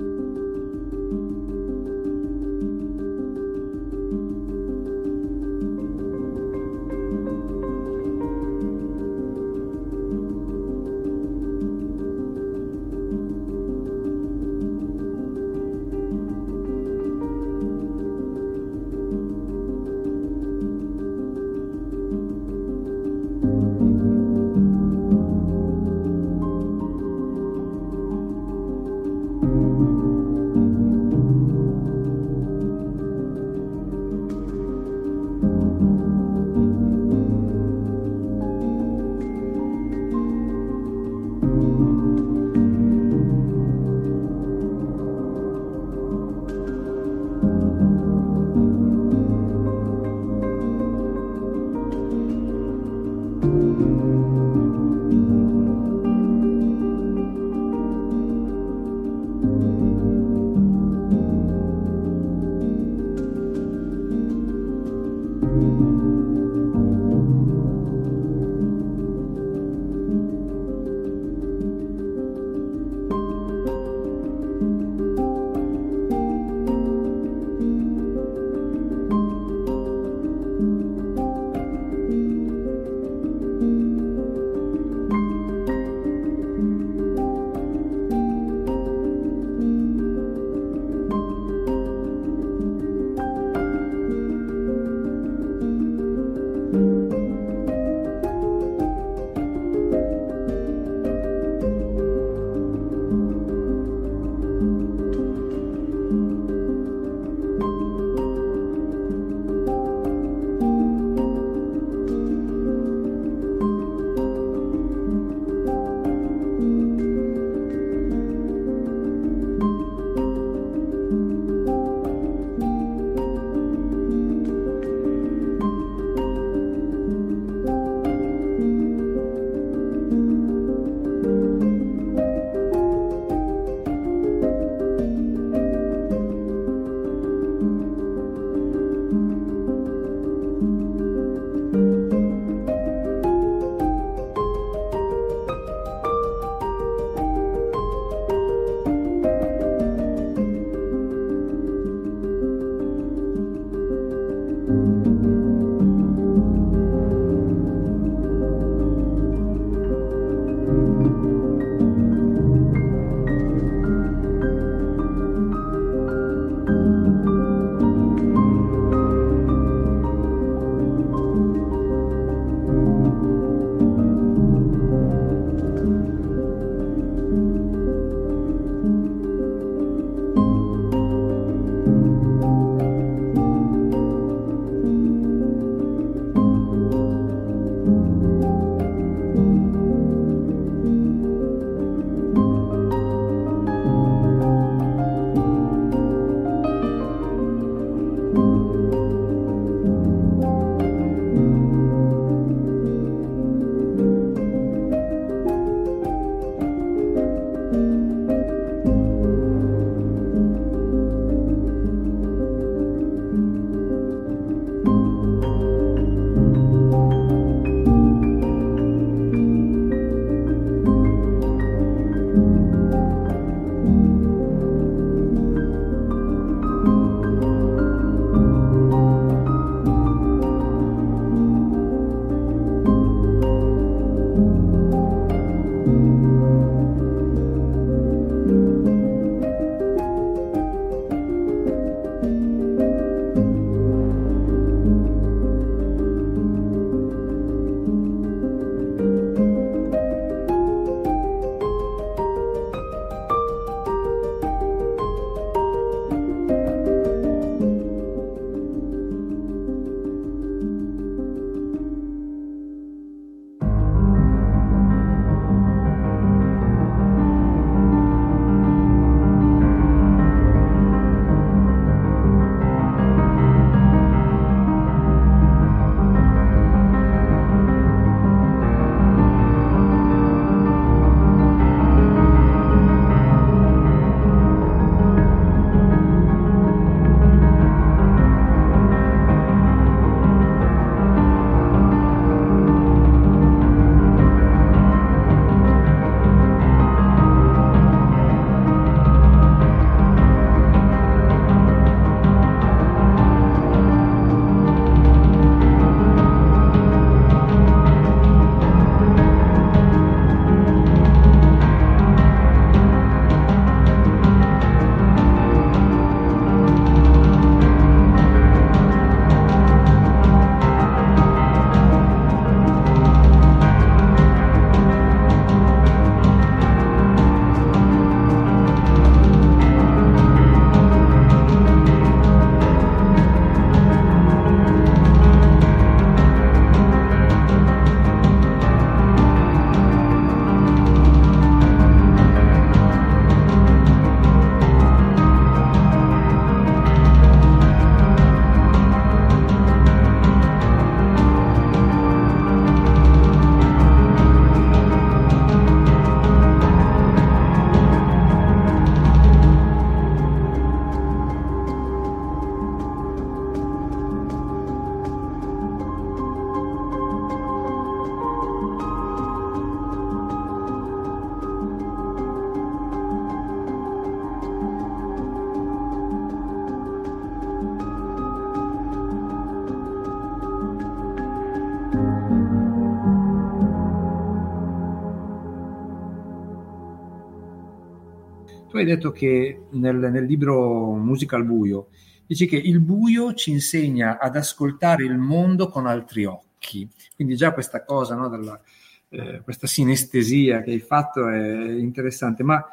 Detto che nel, nel libro Musica al buio dici che il buio ci insegna ad ascoltare il mondo con altri occhi. Quindi già questa cosa, no, della, eh, questa sinestesia che hai fatto è interessante. Ma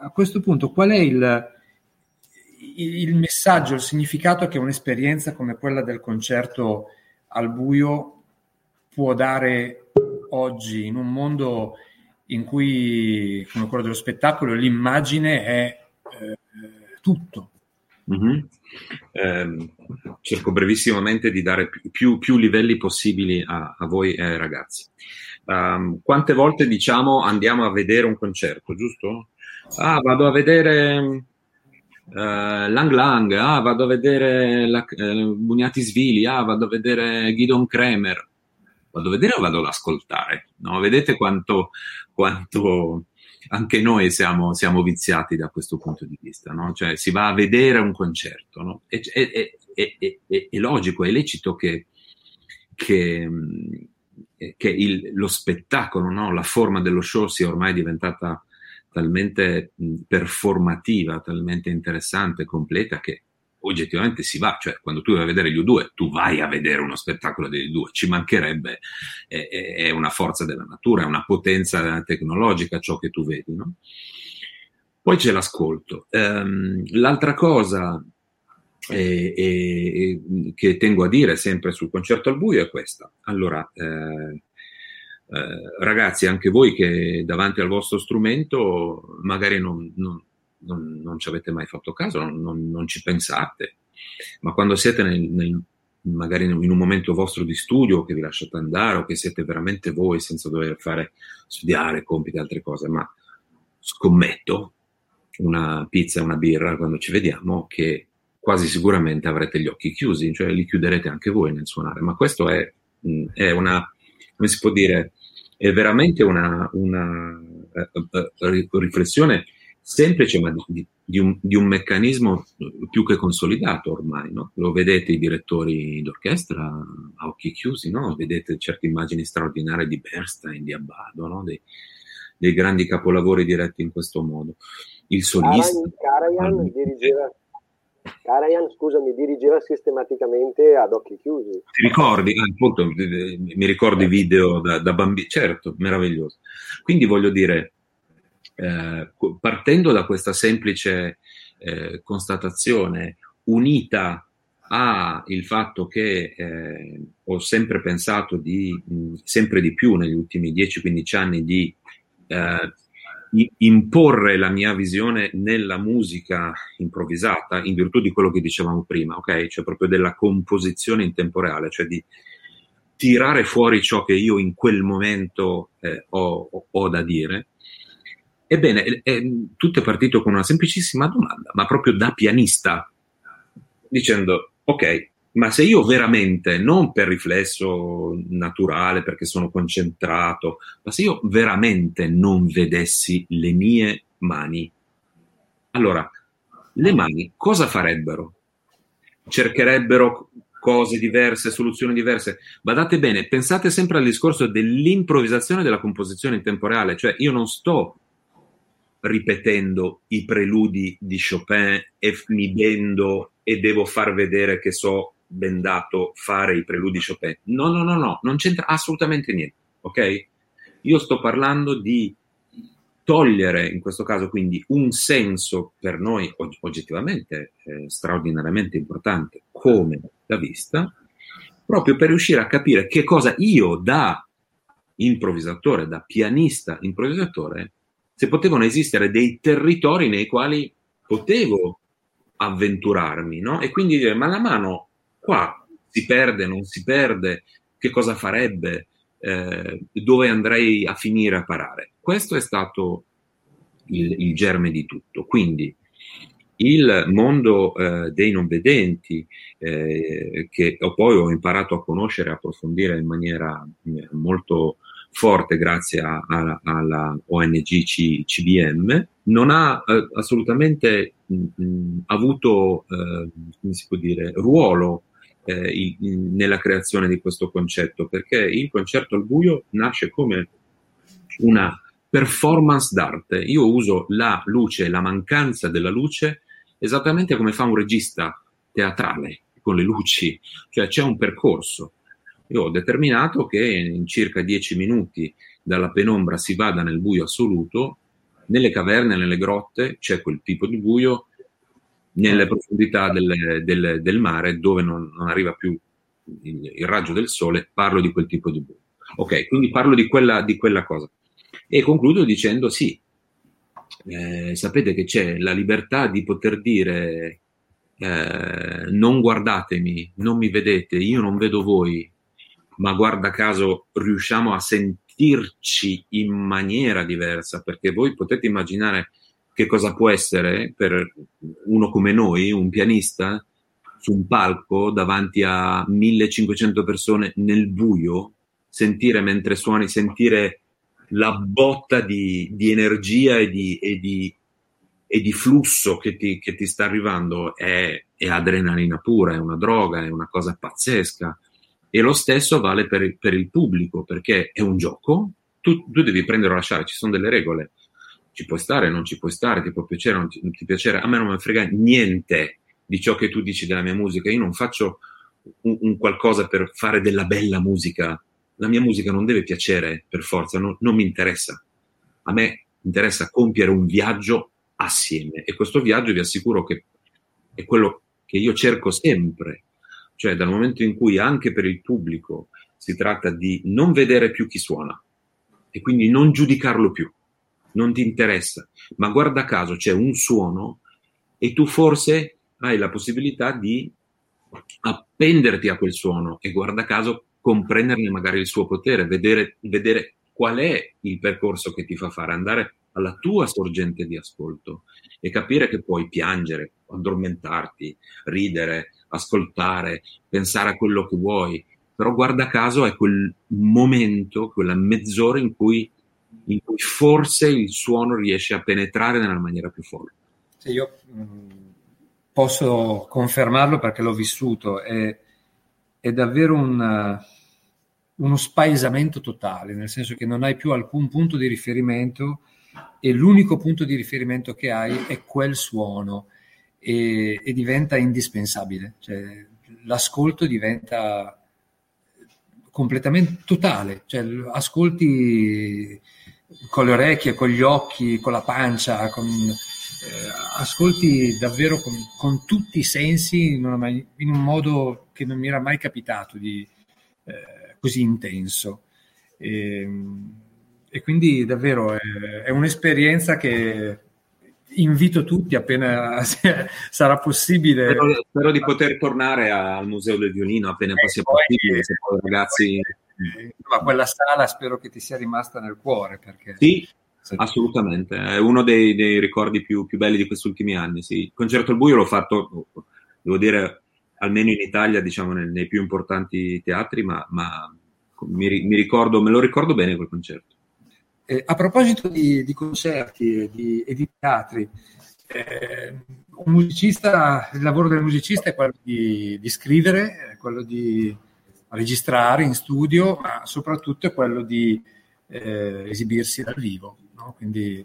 a questo punto qual è il, il messaggio, il significato che un'esperienza come quella del concerto al buio può dare oggi in un mondo in cui, come quello dello spettacolo, l'immagine è eh, tutto. Mm-hmm. Eh, cerco brevissimamente di dare più, più livelli possibili a, a voi eh, ragazzi. Um, quante volte diciamo andiamo a vedere un concerto, giusto? Ah, vado a vedere uh, Lang Lang, ah, vado a vedere la, uh, Bugnati Svili, ah, vado a vedere Guidon Kremer vado a vedere o vado ad ascoltare? No? Vedete quanto, quanto anche noi siamo, siamo, viziati da questo punto di vista, no? Cioè si va a vedere un concerto, no? è, è, è, è, logico, è lecito che, che, che il, lo spettacolo, no? la forma dello show sia ormai diventata talmente performativa, talmente interessante, completa, che oggettivamente si va, cioè quando tu vai a vedere gli U2, tu vai a vedere uno spettacolo degli U2, ci mancherebbe, è, è, una forza della natura, è una potenza tecnologica ciò che tu vedi, no? Poi c'è l'ascolto. Um, l'altra cosa eh, eh, che tengo a dire sempre sul concerto al buio è questa. Allora, eh, eh, ragazzi, anche voi che davanti al vostro strumento magari non, non non, non ci avete mai fatto caso, non, non, ci pensate, ma quando siete nel, nel, magari in un momento vostro di studio che vi lasciate andare o che siete veramente voi senza dover fare studiare, compiti altre cose, ma scommetto una pizza e una birra quando ci vediamo che quasi sicuramente avrete gli occhi chiusi, cioè li chiuderete anche voi nel suonare, ma questo è, è una, come si può dire, è veramente una, una uh, uh, riflessione semplice, ma di, di, un, di, un, meccanismo più che consolidato ormai. No? Lo vedete i direttori d'orchestra a occhi chiusi, no? vedete certe immagini straordinarie di Bernstein, di Abbado, no? dei, dei, grandi capolavori diretti in questo modo. Il solista. Karajan dirigeva, Karajan, scusami, dirigeva sistematicamente ad occhi chiusi. Ti ricordi? Eh, appunto, mi ricordo i video da, da bambino, certo, meraviglioso. Quindi voglio dire, eh, partendo da questa semplice eh, constatazione, unita al fatto che eh, ho sempre pensato di, mh, sempre di più negli ultimi 10-15 anni di eh, imporre la mia visione nella musica improvvisata in virtù di quello che dicevamo prima, ok? Cioè proprio della composizione in tempo reale, cioè di tirare fuori ciò che io in quel momento eh, ho, ho, ho da dire Ebbene, è, è, tutto è partito con una semplicissima domanda, ma proprio da pianista, dicendo, ok, ma se io veramente, non per riflesso naturale, perché sono concentrato, ma se io veramente non vedessi le mie mani, allora, le mani cosa farebbero? Cercherebbero cose diverse, soluzioni diverse. Badate bene, pensate sempre al discorso dell'improvvisazione della composizione in tempo reale, cioè io non sto ripetendo i preludi di Chopin e mi bendo e devo far vedere che so bendato fare i preludi Chopin. No, no, no, no, non c'entra assolutamente niente, ok? Io sto parlando di togliere in questo caso quindi un senso per noi oggettivamente eh, straordinariamente importante come la vista, proprio per riuscire a capire che cosa io da improvvisatore, da pianista improvvisatore, se potevano esistere dei territori nei quali potevo avventurarmi, no? E quindi dire, ma la mano qua si perde, non si perde, che cosa farebbe, eh, dove andrei a finire a parare. Questo è stato il, il germe di tutto. Quindi il mondo eh, dei non vedenti, eh, che ho poi ho imparato a conoscere e approfondire in maniera eh, molto forte grazie a, a, alla ONG CBM, non ha eh, assolutamente mh, mh, avuto, eh, come si può dire, ruolo eh, in, nella creazione di questo concetto, perché il concerto al buio nasce come una performance d'arte. Io uso la luce, la mancanza della luce, esattamente come fa un regista teatrale con le luci, cioè c'è un percorso. Io ho determinato che in circa dieci minuti dalla penombra si vada nel buio assoluto, nelle caverne, nelle grotte c'è quel tipo di buio, nelle profondità del, del, del mare dove non, non arriva più il, il, raggio del sole, parlo di quel tipo di buio. Ok, quindi parlo di quella, di quella cosa. E concludo dicendo sì, eh, sapete che c'è la libertà di poter dire eh, non guardatemi, non mi vedete, io non vedo voi, ma guarda caso riusciamo a sentirci in maniera diversa, perché voi potete immaginare che cosa può essere per uno come noi, un pianista, su un palco davanti a 1500 persone nel buio, sentire mentre suoni, sentire la botta di, di energia e di, e, di, e di, flusso che ti, che ti sta arrivando è, è, adrenalina pura, è una droga, è una cosa pazzesca. E lo stesso vale per, per il pubblico, perché è un gioco, tu, tu, devi prendere o lasciare, ci sono delle regole. Ci puoi stare, non ci puoi stare, ti può piacere, non ti, non ti piacere. A me non mi frega niente di ciò che tu dici della mia musica. Io non faccio un, un qualcosa per fare della bella musica la mia musica non deve piacere per forza, no, non mi interessa. A me interessa compiere un viaggio assieme e questo viaggio vi assicuro che è quello che io cerco sempre, cioè dal momento in cui anche per il pubblico si tratta di non vedere più chi suona e quindi non giudicarlo più, non ti interessa, ma guarda caso c'è un suono e tu forse hai la possibilità di appenderti a quel suono e guarda caso comprenderne magari il suo potere, vedere, vedere qual è il percorso che ti fa fare, andare alla tua sorgente di ascolto e capire che puoi piangere, addormentarti, ridere, ascoltare, pensare a quello che vuoi, però guarda caso è quel momento, quella mezz'ora in cui, in cui forse il suono riesce a penetrare nella maniera più forte. Sì, io mm, posso confermarlo perché l'ho vissuto, è, è davvero un uno spaesamento totale, nel senso che non hai più alcun punto di riferimento e l'unico punto di riferimento che hai è quel suono e, e diventa indispensabile, cioè, l'ascolto diventa completamente totale, cioè, ascolti con le orecchie, con gli occhi, con la pancia, con, eh, ascolti davvero con, con, tutti i sensi in, una, in, un modo che non mi era mai capitato di, eh, così intenso. E, ehm, e quindi davvero è, è, un'esperienza che invito tutti appena *laughs* sarà possibile. Spero, spero, di poter tornare al Museo del Violino appena eh, sia possibile. Se poi ragazzi... Ma quella sala spero che ti sia rimasta nel cuore. Perché... Sì, assolutamente. È uno dei, dei ricordi più, più, belli di questi ultimi anni. Sì. Il concerto al buio l'ho fatto, devo dire, almeno in Italia, diciamo, nei, nei più importanti teatri, ma, ma mi, mi, ricordo, me lo ricordo bene quel concerto. Eh, a proposito di, di concerti e di, e di teatri, eh, il lavoro del musicista è quello di, di scrivere, è quello di registrare in studio, ma soprattutto è quello di eh, esibirsi dal vivo. No? Quindi,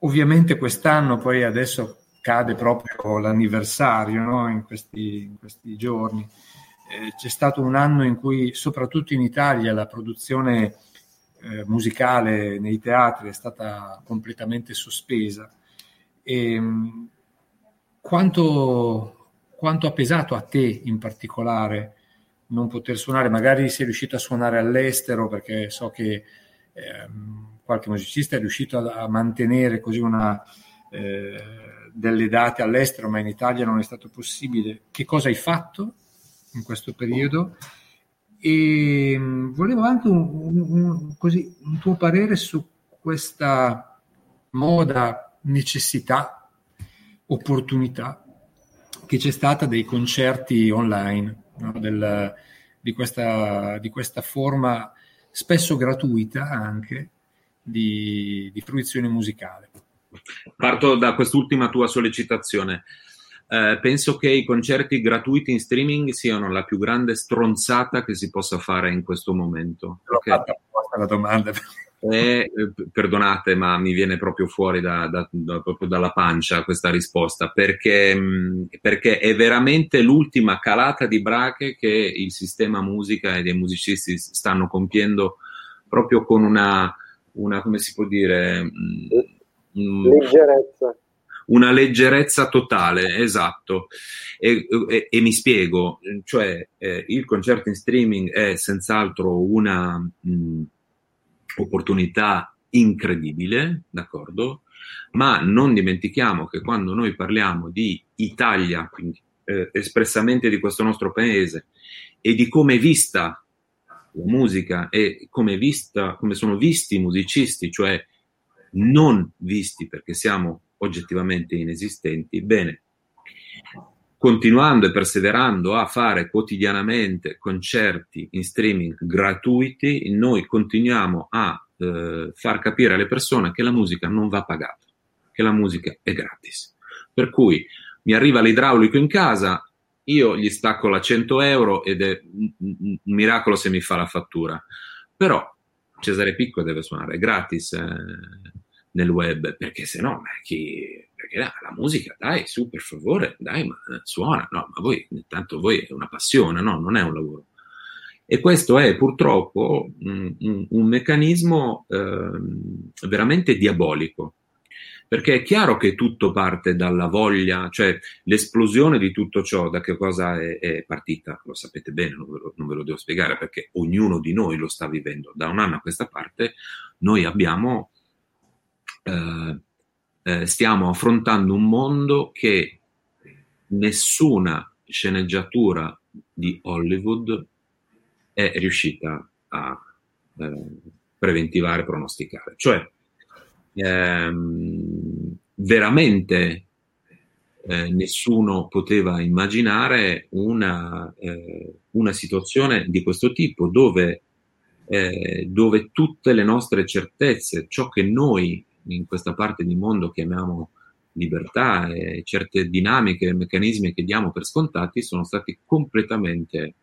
ovviamente quest'anno, poi adesso cade proprio l'anniversario no? in, questi, in, questi, giorni. Eh, c'è stato un anno in cui, soprattutto in Italia, la produzione eh, musicale nei teatri è stata completamente sospesa. E, ehm, quanto, quanto ha pesato a te in particolare non poter suonare? Magari sei riuscito a suonare all'estero perché so che eh, qualche musicista è riuscito a, a mantenere così una eh, delle date all'estero, ma in Italia non è stato possibile. Che cosa hai fatto in questo periodo? E mm, volevo anche un, un, così, un tuo parere su questa moda, necessità, opportunità che c'è stata dei concerti online, no? Del, di, questa, di, questa, forma spesso gratuita anche di, di fruizione musicale. Parto da quest'ultima tua sollecitazione. Eh, penso che i concerti gratuiti in streaming siano la più grande stronzata che si possa fare in questo momento. Okay? La domanda. è, perdonate, ma mi viene proprio fuori da, da, da, proprio dalla pancia questa risposta, perché, perché, è veramente l'ultima calata di brache che il sistema musica e dei musicisti stanno compiendo proprio con una, una come si può dire... Leggerezza una leggerezza totale, esatto. E, e, e mi spiego, cioè eh, il concerto in streaming è senz'altro una mh, opportunità incredibile, d'accordo? Ma non dimentichiamo che quando noi parliamo di Italia, quindi eh, espressamente di questo nostro paese, e di come è vista la musica e come, vista, come sono visti i musicisti, cioè non visti perché siamo oggettivamente inesistenti, bene, continuando e perseverando a fare quotidianamente concerti in streaming gratuiti, noi continuiamo a eh, far capire alle persone che la musica non va pagata, che la musica è gratis. Per cui mi arriva l'idraulico in casa, io gli stacco la 100 euro ed è un, miracolo se mi fa la fattura. Però Cesare Picco deve suonare gratis eh, nel web, perché se no, chi, perché la, la, musica, dai, su, per favore, dai, ma suona, no, ma voi, intanto voi è una passione, no, non è un lavoro. E questo è purtroppo un, un, un meccanismo eh, veramente diabolico, perché è chiaro che tutto parte dalla voglia, cioè l'esplosione di tutto ciò, da che cosa è, è partita, lo sapete bene, non ve lo, non ve lo, devo spiegare perché ognuno di noi lo sta vivendo. Da un anno a questa parte noi abbiamo eh, eh, stiamo affrontando un mondo che nessuna sceneggiatura di Hollywood è riuscita a eh, preventivare, pronosticare. Cioè, ehm, veramente eh, nessuno poteva immaginare una, eh, una, situazione di questo tipo dove, eh, dove tutte le nostre certezze, ciò che noi in questa parte di mondo chiamiamo libertà e certe dinamiche e meccanismi che diamo per scontati sono stati completamente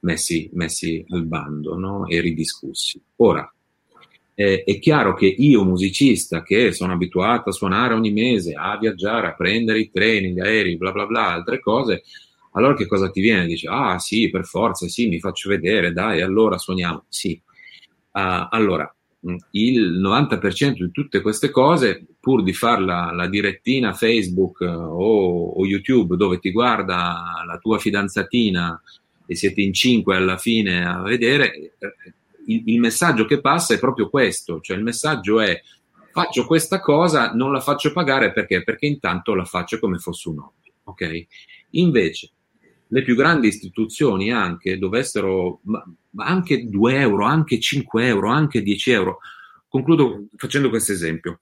messi, messi al bando no? e ridiscussi. Ora, eh, è chiaro che io, musicista, che sono abituato a suonare ogni mese, a viaggiare, a prendere i treni, gli aerei, bla bla bla, altre cose, allora che cosa ti viene? Dici, ah sì, per forza, sì, mi faccio vedere, dai, allora suoniamo. Sì. Uh, allora, il 90% di tutte queste cose, pur di farla la direttina Facebook eh, o, o, YouTube dove ti guarda la tua fidanzatina e siete in cinque alla fine a vedere, eh, il, il messaggio che passa è proprio questo, cioè il messaggio è faccio questa cosa, non la faccio pagare perché? Perché intanto la faccio come fosse un hobby, ok? Invece, le più grandi istituzioni anche dovessero, ma, anche 2 euro, anche 5 euro, anche 10 euro. Concludo facendo questo esempio.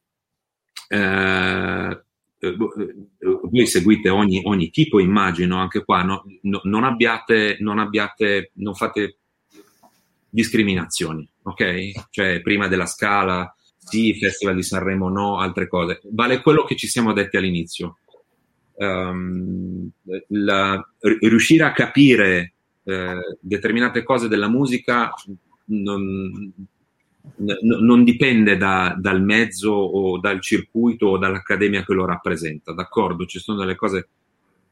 Eh, eh voi seguite ogni, ogni, tipo, immagino, anche qua, no? No, non, abbiate, non abbiate, non fate discriminazioni, ok? Cioè, prima della scala, sì, Festival di Sanremo, no, altre cose. Vale quello che ci siamo detti all'inizio um, la, riuscire a capire eh, determinate cose della musica non, non dipende da, dal mezzo o dal circuito o dall'accademia che lo rappresenta, d'accordo? Ci sono delle cose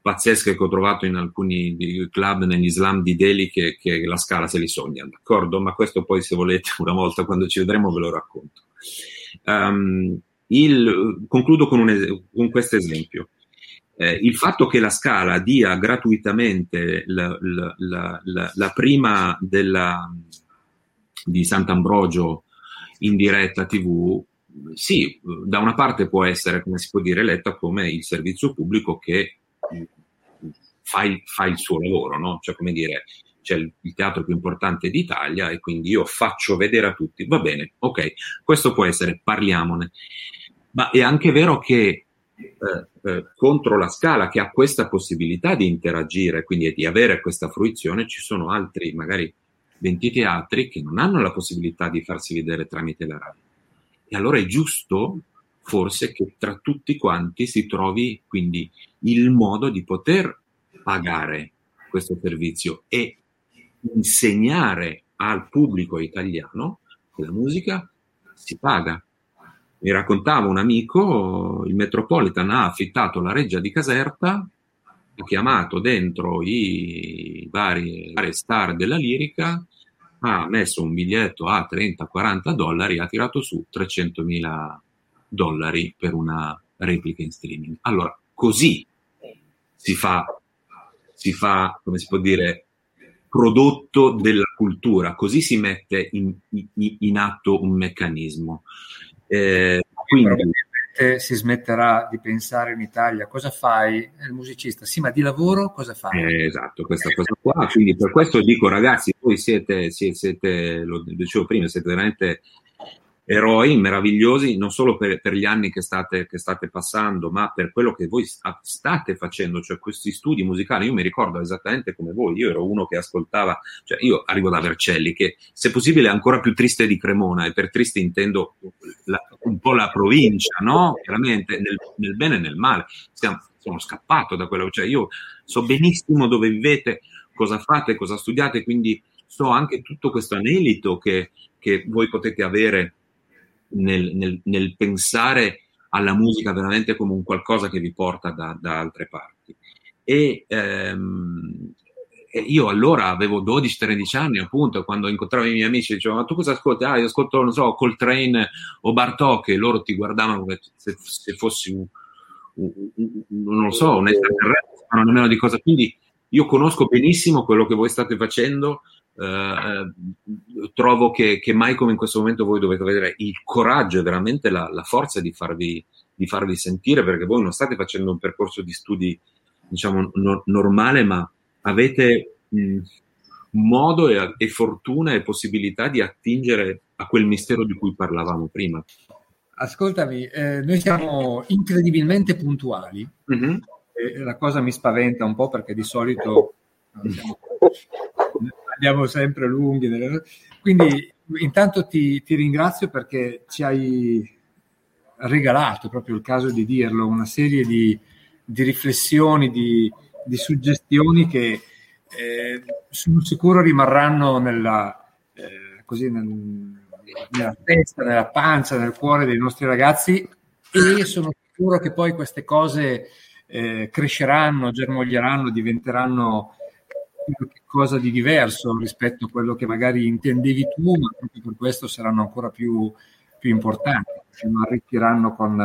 pazzesche che ho trovato in alcuni club negli slam di Delhi che, che, la scala se li sogna, d'accordo? Ma questo poi se volete una volta quando ci vedremo ve lo racconto. Um, il, concludo con, un, con questo esempio. Eh, il fatto che la Scala dia gratuitamente la, la, la, la prima della, di Sant'Ambrogio in diretta TV, sì, da una parte può essere, come si può dire, letta come il servizio pubblico che fa il, fa il suo lavoro, no? Cioè, come dire, c'è il, il, teatro più importante d'Italia e quindi io faccio vedere a tutti. Va bene, ok, questo può essere, parliamone. Ma è anche vero che eh, eh, contro la scala che ha questa possibilità di interagire, quindi di avere questa fruizione, ci sono altri, magari 20 teatri, che non hanno la possibilità di farsi vedere tramite la radio. E allora è giusto, forse, che tra tutti quanti si trovi quindi il modo di poter pagare questo servizio e insegnare al pubblico italiano che la musica si paga. Mi raccontava un amico, il Metropolitan ha affittato la reggia di Caserta, ha chiamato dentro i vari, vari star della lirica, ha messo un biglietto a 30-40 dollari, ha tirato su 300 mila dollari per una replica in streaming. Allora, così si fa, si fa, come si può dire, prodotto della cultura, così si mette in, in, in atto un meccanismo. Eh, quindi, si smetterà di pensare in Italia cosa fai? Il musicista, sì, ma di lavoro cosa fai? Eh, esatto, questa cosa qua. Quindi per questo dico, ragazzi, voi siete, siete, siete lo dicevo prima, siete veramente eroi meravigliosi non solo per, per gli anni che state, che state, passando, ma per quello che voi state facendo, cioè questi studi musicali. Io mi ricordo esattamente come voi, io ero uno che ascoltava, cioè io arrivo da Vercelli, che se possibile è ancora più triste di Cremona, e per triste intendo la, un po' la provincia, no? Chiaramente nel, nel bene e nel male. Siamo, sono scappato da quello, cioè io so benissimo dove vivete, cosa fate, cosa studiate, quindi so anche tutto questo anelito che, che voi potete avere nel, nel, nel, pensare alla musica veramente come un qualcosa che vi porta da, da altre parti. E, ehm, io allora avevo 12-13 anni, appunto, quando incontravo i miei amici, dicevo: Ma tu cosa ascolti? Ah, io ascolto, non so, Coltrane o Bartok, e loro ti guardavano come se, se fossi un, un, un, non lo so, un extraterrestre, non nemmeno di cosa. Quindi io conosco benissimo quello che voi state facendo eh, trovo che, che, mai come in questo momento voi dovete vedere il coraggio e veramente la, la forza di farvi, di farvi, sentire, perché voi non state facendo un percorso di studi, diciamo, no, normale, ma avete mh, modo e, e, fortuna e possibilità di attingere a quel mistero di cui parlavamo prima. Ascoltami, eh, noi siamo incredibilmente puntuali. Mm-hmm. la cosa mi spaventa un po' perché di solito siamo andiamo sempre lunghi. Quindi intanto ti, ti, ringrazio perché ci hai regalato, proprio il caso di dirlo, una serie di, di riflessioni, di, di, suggestioni che eh, sono sicuro rimarranno nella, eh, così nel, nella testa, nella pancia, nel cuore dei nostri ragazzi e sono sicuro che poi queste cose eh, cresceranno, germoglieranno, diventeranno qualcosa di diverso rispetto a quello che magari intendevi tu, ma proprio per questo saranno ancora più, più importanti, si arricchiranno con,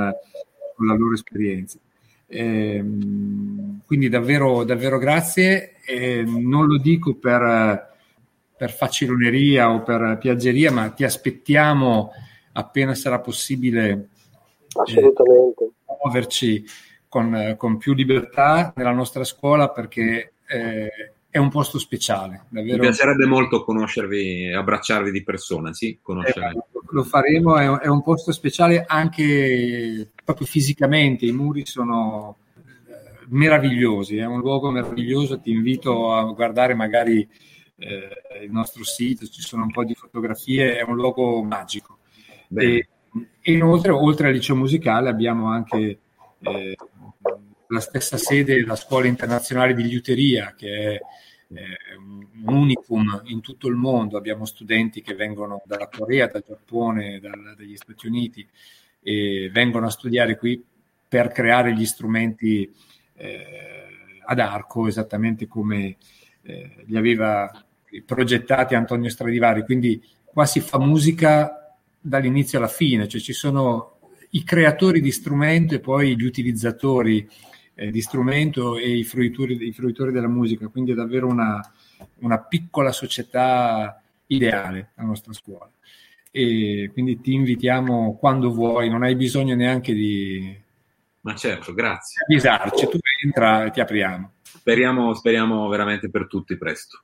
con, la loro esperienza. Eh, quindi davvero, davvero grazie, eh, non lo dico per, per faciloneria o per piaggeria, ma ti aspettiamo appena sarà possibile Assolutamente. Eh, muoverci con, con, più libertà nella nostra scuola perché eh, è un posto speciale. Davvero. Mi piacerebbe molto conoscervi abbracciarvi di persona, sì, eh, lo faremo, è, è, un posto speciale anche proprio fisicamente, i muri sono eh, meravigliosi, è un luogo meraviglioso, ti invito a guardare magari eh, il nostro sito, ci sono un po' di fotografie, è un luogo magico. E, e, inoltre, oltre al liceo musicale, abbiamo anche eh, la stessa sede della Scuola Internazionale di Liuteria, che è eh, un unicum in tutto il mondo. Abbiamo studenti che vengono dalla Corea, dal Giappone, dal, dagli Stati Uniti e vengono a studiare qui per creare gli strumenti eh, ad arco, esattamente come eh, li aveva progettati Antonio Stradivari. Quindi qua si fa musica dall'inizio alla fine, cioè ci sono i creatori di strumento e poi gli utilizzatori eh, di strumento e i fruitori, i fruitori, della musica, quindi è davvero una, una piccola società ideale la nostra scuola. E quindi ti invitiamo quando vuoi, non hai bisogno neanche di... Ma certo, grazie. Avvisarci, tu entra e ti apriamo. Speriamo, speriamo veramente per tutti presto.